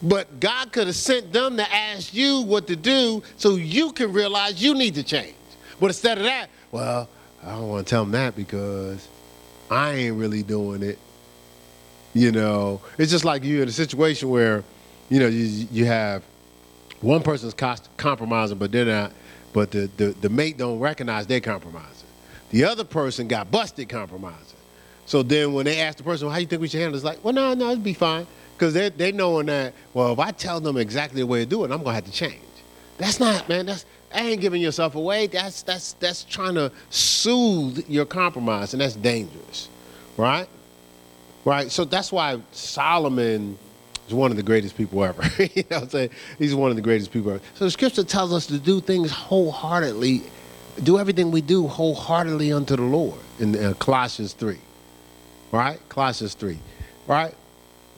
But God could have sent them to ask you what to do so you can realize you need to change. But instead of that, well, I don't want to tell them that because I ain't really doing it. You know, it's just like you're in a situation where, you know, you, you have one person's cost, compromising, but they're not but the, the, the mate don't recognize they're compromising. The other person got busted compromising. So then when they ask the person, well, how you think we should handle? It's like, well, no, no, it'd be fine. Because they they knowing that, well, if I tell them exactly the way to do it, I'm going to have to change. That's not, man, that's, Ain't giving yourself away. That's, that's, that's trying to soothe your compromise, and that's dangerous, right? Right? So that's why Solomon is one of the greatest people ever. <laughs> you know what I'm saying? He's one of the greatest people ever. So the scripture tells us to do things wholeheartedly, do everything we do wholeheartedly unto the Lord in uh, Colossians 3. Right? Colossians 3. Right?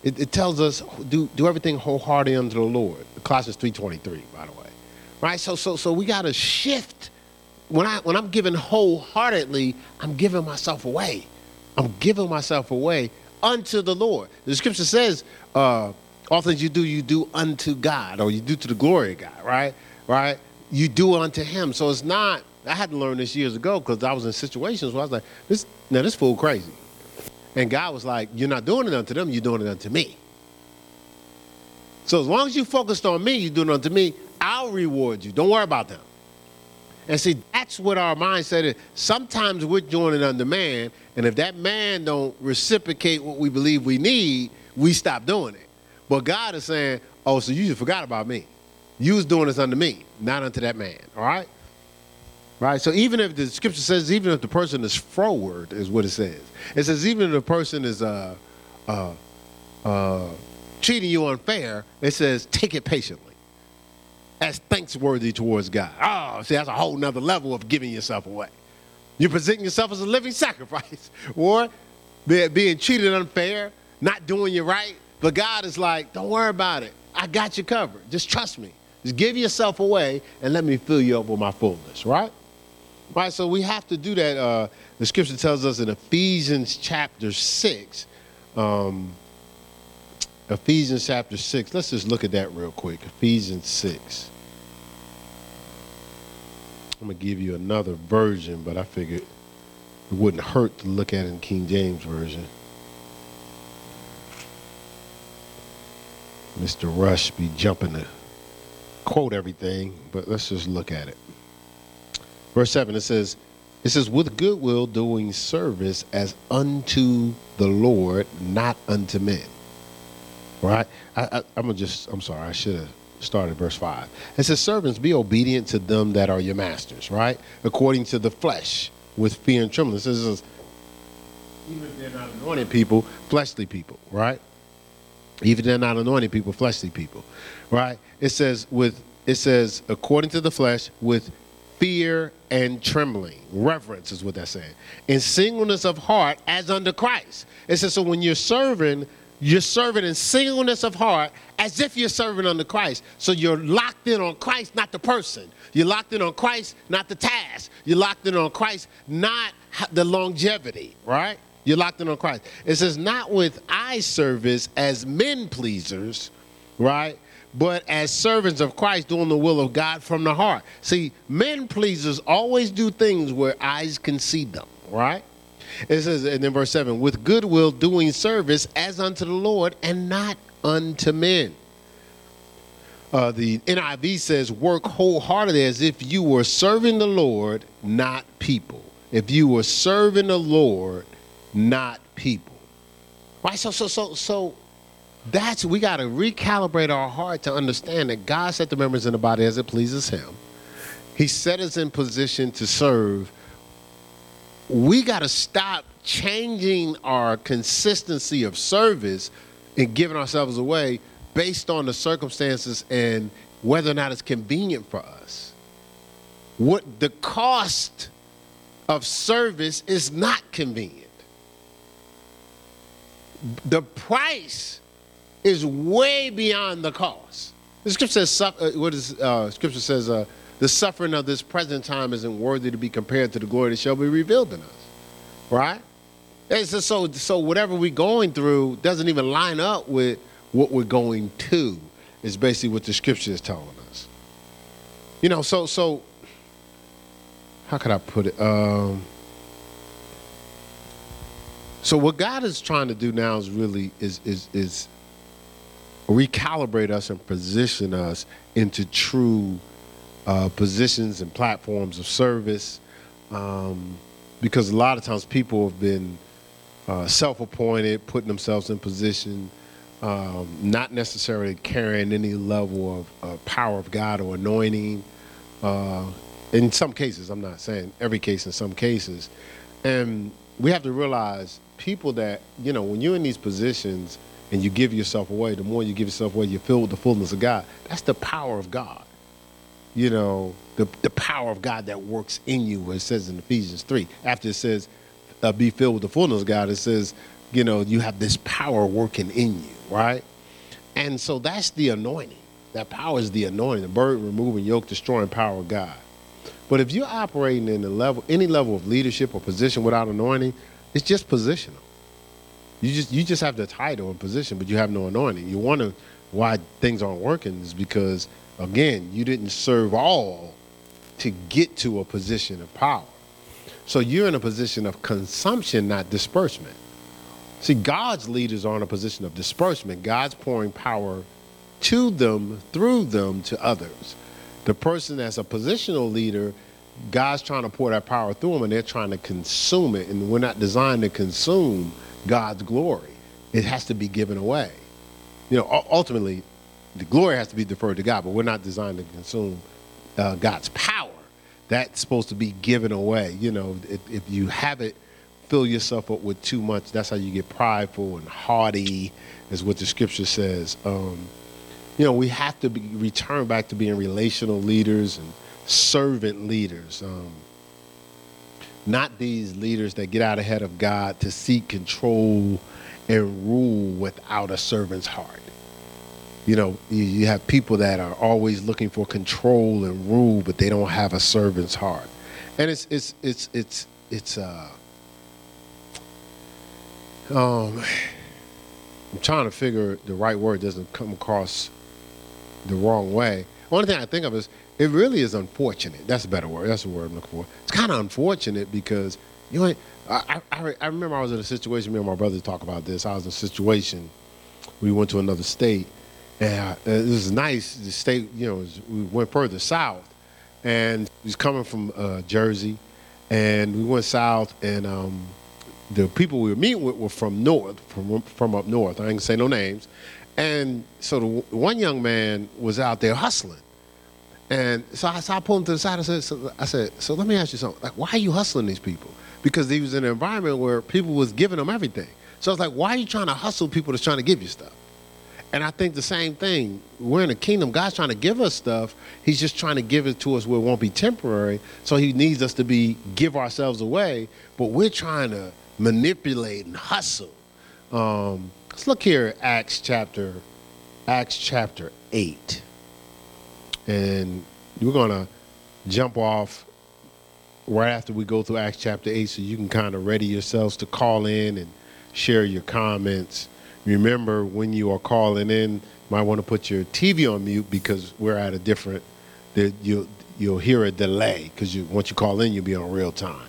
It, it, tells us do do everything wholeheartedly unto the Lord. Colossians 3.23, by the way. Right? So so so we gotta shift. When I when I'm giving wholeheartedly, I'm giving myself away. I'm giving myself away unto the Lord. The scripture says, uh, all things you do, you do unto God, or you do to the glory of God, right? Right? You do unto Him. So it's not, I had to learn this years ago because I was in situations where I was like, this, now this fool crazy. And God was like, you're not doing it unto them, you're doing it unto me. So as long as you focused on me, you're doing it unto me, I'll reward you. Don't worry about them. And see, that's what our mindset is. Sometimes we're doing it unto man, and if that man don't reciprocate what we believe we need, we stop doing it. But God is saying, oh, so you just forgot about me. You was doing this unto me, not unto that man. All right? Right? So even if the scripture says, even if the person is froward, is what it says. It says, even if the person is uh, uh, uh, treating you unfair, it says, take it patiently as thanksworthy towards God. Oh, see, that's a whole nother level of giving yourself away. You're presenting yourself as a living <laughs> sacrifice, or being treated unfair, not doing you right. But God is like, don't worry about it. I got you covered. Just trust me. Just give yourself away and let me fill you up with my fullness, right? Right, so we have to do that. Uh, the scripture tells us in Ephesians chapter 6, um, Ephesians chapter 6. Let's just look at that real quick. Ephesians 6. I'm going to give you another version, but I figured it wouldn't hurt to look at it in King James Version. Mr. Rush be jumping to quote everything, but let's just look at it. Verse 7, it says, it says, with goodwill doing service as unto the Lord, not unto men right? I, I, I'm gonna just. I'm sorry. I should have started verse five. It says, "Servants, be obedient to them that are your masters, right? According to the flesh, with fear and trembling." It says, even if they're not anointed people, fleshly people, right? Even if they're not anointed people, fleshly people, right? It says with it says according to the flesh with fear and trembling. Reverence is what that's saying. In singleness of heart as under Christ. It says so when you're serving you're serving in singleness of heart as if you're serving under Christ. So you're locked in on Christ, not the person. You're locked in on Christ, not the task. You're locked in on Christ, not the longevity, right? You're locked in on Christ. It says, not with eye service as men pleasers, right? But as servants of Christ doing the will of God from the heart. See, men pleasers always do things where eyes can see them, right? It says, and then verse 7 with goodwill doing service as unto the Lord and not unto men. Uh, the NIV says, work wholeheartedly as if you were serving the Lord, not people. If you were serving the Lord, not people. Right? So, so, so, so that's, we got to recalibrate our heart to understand that God set the members in the body as it pleases Him. He set us in position to serve we got to stop changing our consistency of service and giving ourselves away based on the circumstances and whether or not it's convenient for us. What the cost of service is not convenient. The price is way beyond the cost. The scripture says, uh, what is uh, scripture says, uh, the suffering of this present time isn't worthy to be compared to the glory that shall be revealed in us. Right? It's just so so whatever we're going through doesn't even line up with what we're going to. Is basically what the scripture is telling us. You know, so so how could I put it? Um, so what God is trying to do now is really is is is recalibrate us and position us into true uh, positions and platforms of service. Um, because a lot of times people have been uh, self-appointed, putting themselves in position, um, not necessarily carrying any level of uh, power of God or anointing. Uh, in some cases, I'm not saying every case. In some cases, and we have to realize people that you know when you're in these positions, and you give yourself away, the more you give yourself away, you're filled with the fullness of God. That's the power of God. You know, the, the power of God that works in you, it says in Ephesians 3. After it says, uh, be filled with the fullness of God, it says, you know, you have this power working in you, right? And so that's the anointing. That power is the anointing, the burden removing, yoke destroying power of God. But if you're operating in a level, any level of leadership or position without anointing, it's just positional. You just you just have the title and position, but you have no anointing. You wonder why things aren't working is because again, you didn't serve all to get to a position of power. So you're in a position of consumption, not disbursement. See, God's leaders are in a position of disbursement. God's pouring power to them, through them, to others. The person that's a positional leader, God's trying to pour that power through them and they're trying to consume it. And we're not designed to consume God's glory. It has to be given away. You know, ultimately, the glory has to be deferred to God, but we're not designed to consume uh, God's power. That's supposed to be given away. You know, if, if you have it, fill yourself up with too much, that's how you get prideful and haughty, is what the scripture says. Um, you know, we have to be, return back to being relational leaders and servant leaders. Um, not these leaders that get out ahead of God to seek control and rule without a servant's heart. You know, you, have people that are always looking for control and rule, but they don't have a servant's heart. And it's it's it's it's it's uh um I'm trying to figure the right word doesn't come across the wrong way. One thing I think of is it really is unfortunate. That's a better word. That's the word I'm looking for. It's kind of unfortunate because you know, I, I, I remember I was in a situation. Me and my brother talk about this. I was in a situation. We went to another state, and uh, it was nice. The state, you know, we went further south, and he was coming from uh, Jersey, and we went south, and um, the people we were meeting with were from north, from from up north. I ain't say no names, and so the one young man was out there hustling and so I, so I pulled him to the side. I said, so, I said, so let me ask you something. Like, why are you hustling these people? Because he was in an environment where people was giving him everything. So I was like, why are you trying to hustle people that's trying to give you stuff? And I think the same thing. We're in the kingdom. God's trying to give us stuff. He's just trying to give it to us where it won't be temporary. So he needs us to be give ourselves away. But we're trying to manipulate and hustle. Um, let's look here at Acts chapter, Acts chapter eight. And we're to jump off right after we go through Acts chapter 8 so you can kind of ready yourselves to call in and share your comments. Remember, when you are calling in, might want to put your TV on mute because we're at a different, you'll, you'll hear a delay because you, once you call in, you'll be on real time.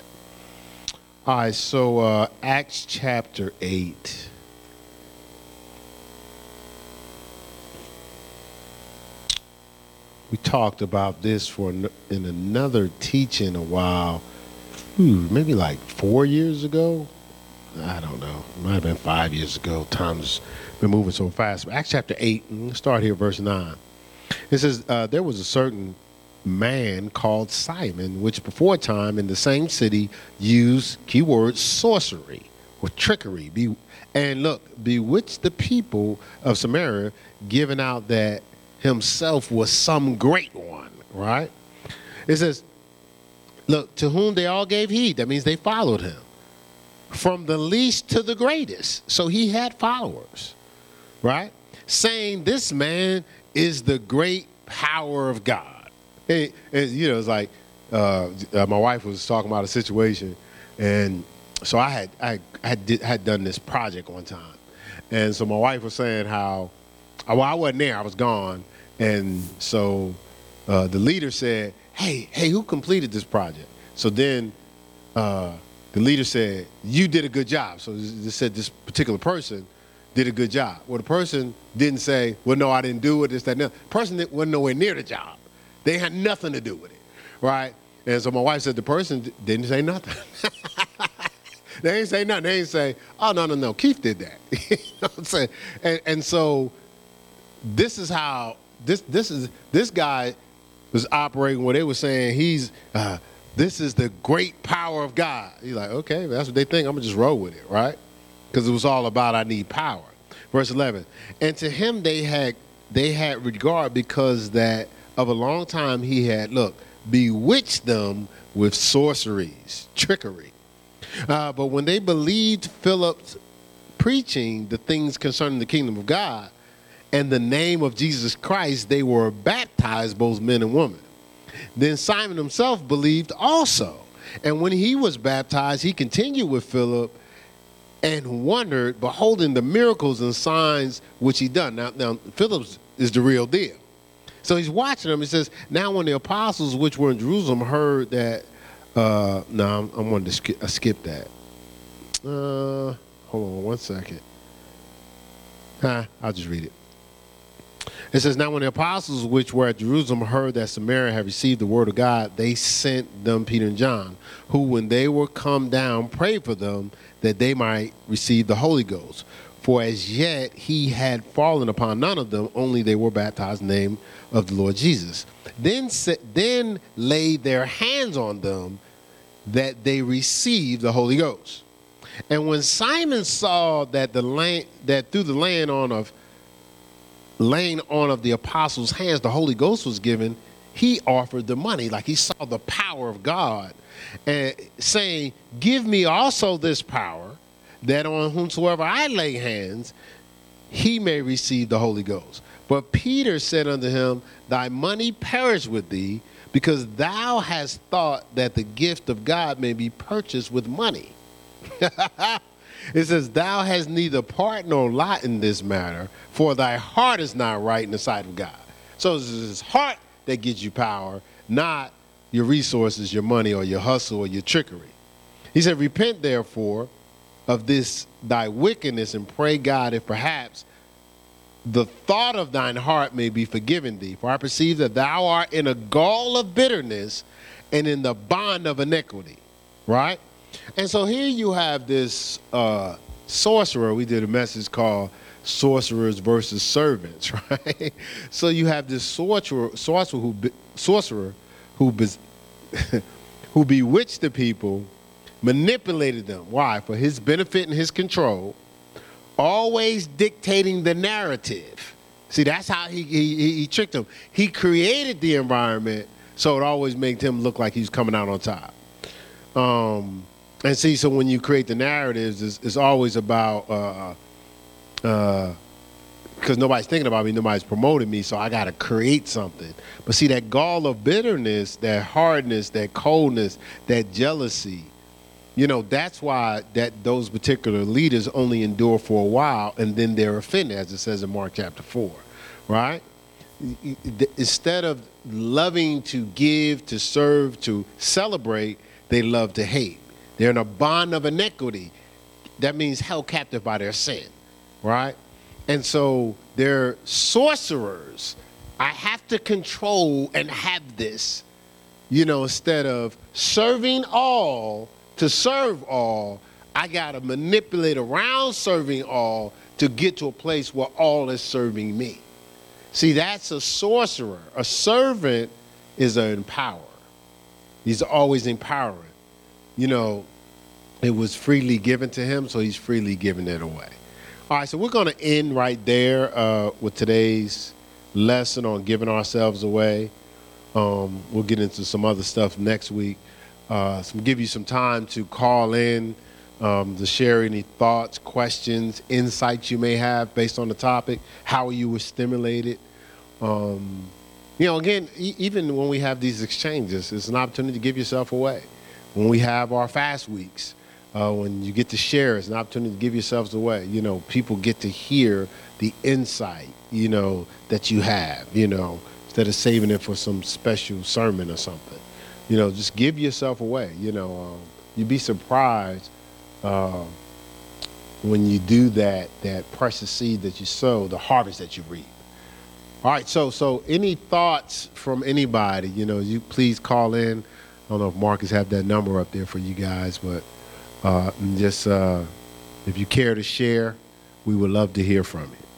All right, so uh, Acts chapter 8. we talked about this for in another teaching a while, maybe like four years ago. I don't know. It might have been five years ago. Time's been moving so fast. Acts chapter 8, start here, verse 9. It says, uh, There was a certain man called Simon, which before time in the same city used, keyword, sorcery or trickery. Be, and look, bewitched the people of Samaria, giving out that himself was some great one, right? It says, look, to whom they all gave heed. That means they followed him. From the least to the greatest. So he had followers, right? Saying this man is the great power of God. And you know, it's like uh, uh, my wife was talking about a situation, and so I had I had, did, had done this project one time, and so my wife was saying how well I wasn't there, I was gone, and so uh, the leader said, "Hey, hey, who completed this project?" So then uh, the leader said, "You did a good job." So they said this particular person did a good job. Well, the person didn't say, "Well, no, I didn't do it." This, that. The person that wasn't nowhere near the job. They had nothing to do with it, right? And so my wife said the person didn't say nothing. <laughs> they didn't say nothing. They didn't say, "Oh no, no, no, Keith did that." <laughs> you know what I'm saying? And, and so this is how this this is this guy was operating where they were saying he's uh, this is the great power of God. He's like, okay, that's what they think. I'm gonna just roll with it, right? Because it was all about I need power. Verse 11. And to him they had they had regard because that of a long time he had look bewitched them with sorceries, trickery. Uh, but when they believed Philip's preaching the things concerning the kingdom of God and the name of Jesus Christ, they were baptized, both men and women. Then Simon himself believed also. And when he was baptized, he continued with Philip and wondered, beholding the miracles and signs which he done. Now, now Philip is the real deal. So he's watching them. He says, Now when the apostles which were in Jerusalem heard that, uh, no, I'm, I'm going to skip, uh, skip that. Uh, hold on one second. Huh, I'll just read it. It says, Now when the apostles which were at Jerusalem heard that Samaria had received the word of God, they sent them Peter and John, who, when they were come down, prayed for them that they might receive the Holy Ghost. For as yet he had fallen upon none of them, only they were baptized in the name of the Lord Jesus. Then, then laid their hands on them that they received the Holy Ghost. And when Simon saw that the land that through the land on of laying on of the apostles' hands the Holy Ghost was given, he offered the money, like he saw the power of God, and saying, Give me also this power, that on whomsoever I lay hands, he may receive the Holy Ghost. But Peter said unto him, Thy money perish with thee, because thou hast thought that the gift of God may be purchased with money. <laughs> it says, Thou hast neither part nor lot in this matter, for thy heart is not right in the sight of God. So it's his heart that gives you power, not your resources, your money, or your hustle, or your trickery. He said, Repent therefore of this thy wickedness and pray God if perhaps the thought of thine heart may be forgiven thee. For I perceive that thou art in a gall of bitterness and in the bond of iniquity. Right? And so here you have this uh, sorcerer. We did a message called Sorcerers versus Servants, <laughs> right? so you have this sorcerer, sorcerer who, sorcerer who, <laughs> who bewitched the people, manipulated them. Why? For his benefit and his control, always dictating the narrative. See, that's how he, he, he tricked them. He created the environment so it always made him look like he's coming out on top. Um, and see, so when you create the narratives, it's, it's always about uh, uh, because nobody's thinking about me, nobody's promoting me, so I got to create something. But see, that gall of bitterness, that hardness, that coldness, that jealousy, you know, that's why that those particular leaders only endure for a while and then they're offended, as it says in Mark chapter four, right? Instead of loving to give, to serve, to celebrate, they love to hate. They're in a bond of iniquity. That means held captive by their sin, right? And so they're sorcerers. I have to control and have this, you know, instead of serving all to serve all, I got to manipulate around serving all to get to a place where all is serving me. See, that's a sorcerer. A servant is an empowerer. He's always empowering you know, it was freely given to him, so he's freely giving it away. All right, so we're going to end right there uh, with today's lesson on giving ourselves away. Um, we'll get into some other stuff next week. Uh, so give you some time to call in um, to share any thoughts, questions, insights you may have based on the topic, how you were stimulated. Um, you know, again, e- even when we have these exchanges, it's an opportunity to give yourself away when we have our fast weeks, uh, when you get to share, it's an opportunity to give yourselves away. You know, people get to hear the insight, you know, that you have, you know, instead of saving it for some special sermon or something. You know, just give yourself away. You know, um, you'd be surprised uh, when you do that, that precious seed that you sow, the harvest that you reap. All right, so so any thoughts from anybody, you know, you please call in. I don't know if Marcus have that number up there for you guys, but uh, just uh, if you care to share, we would love to hear from you.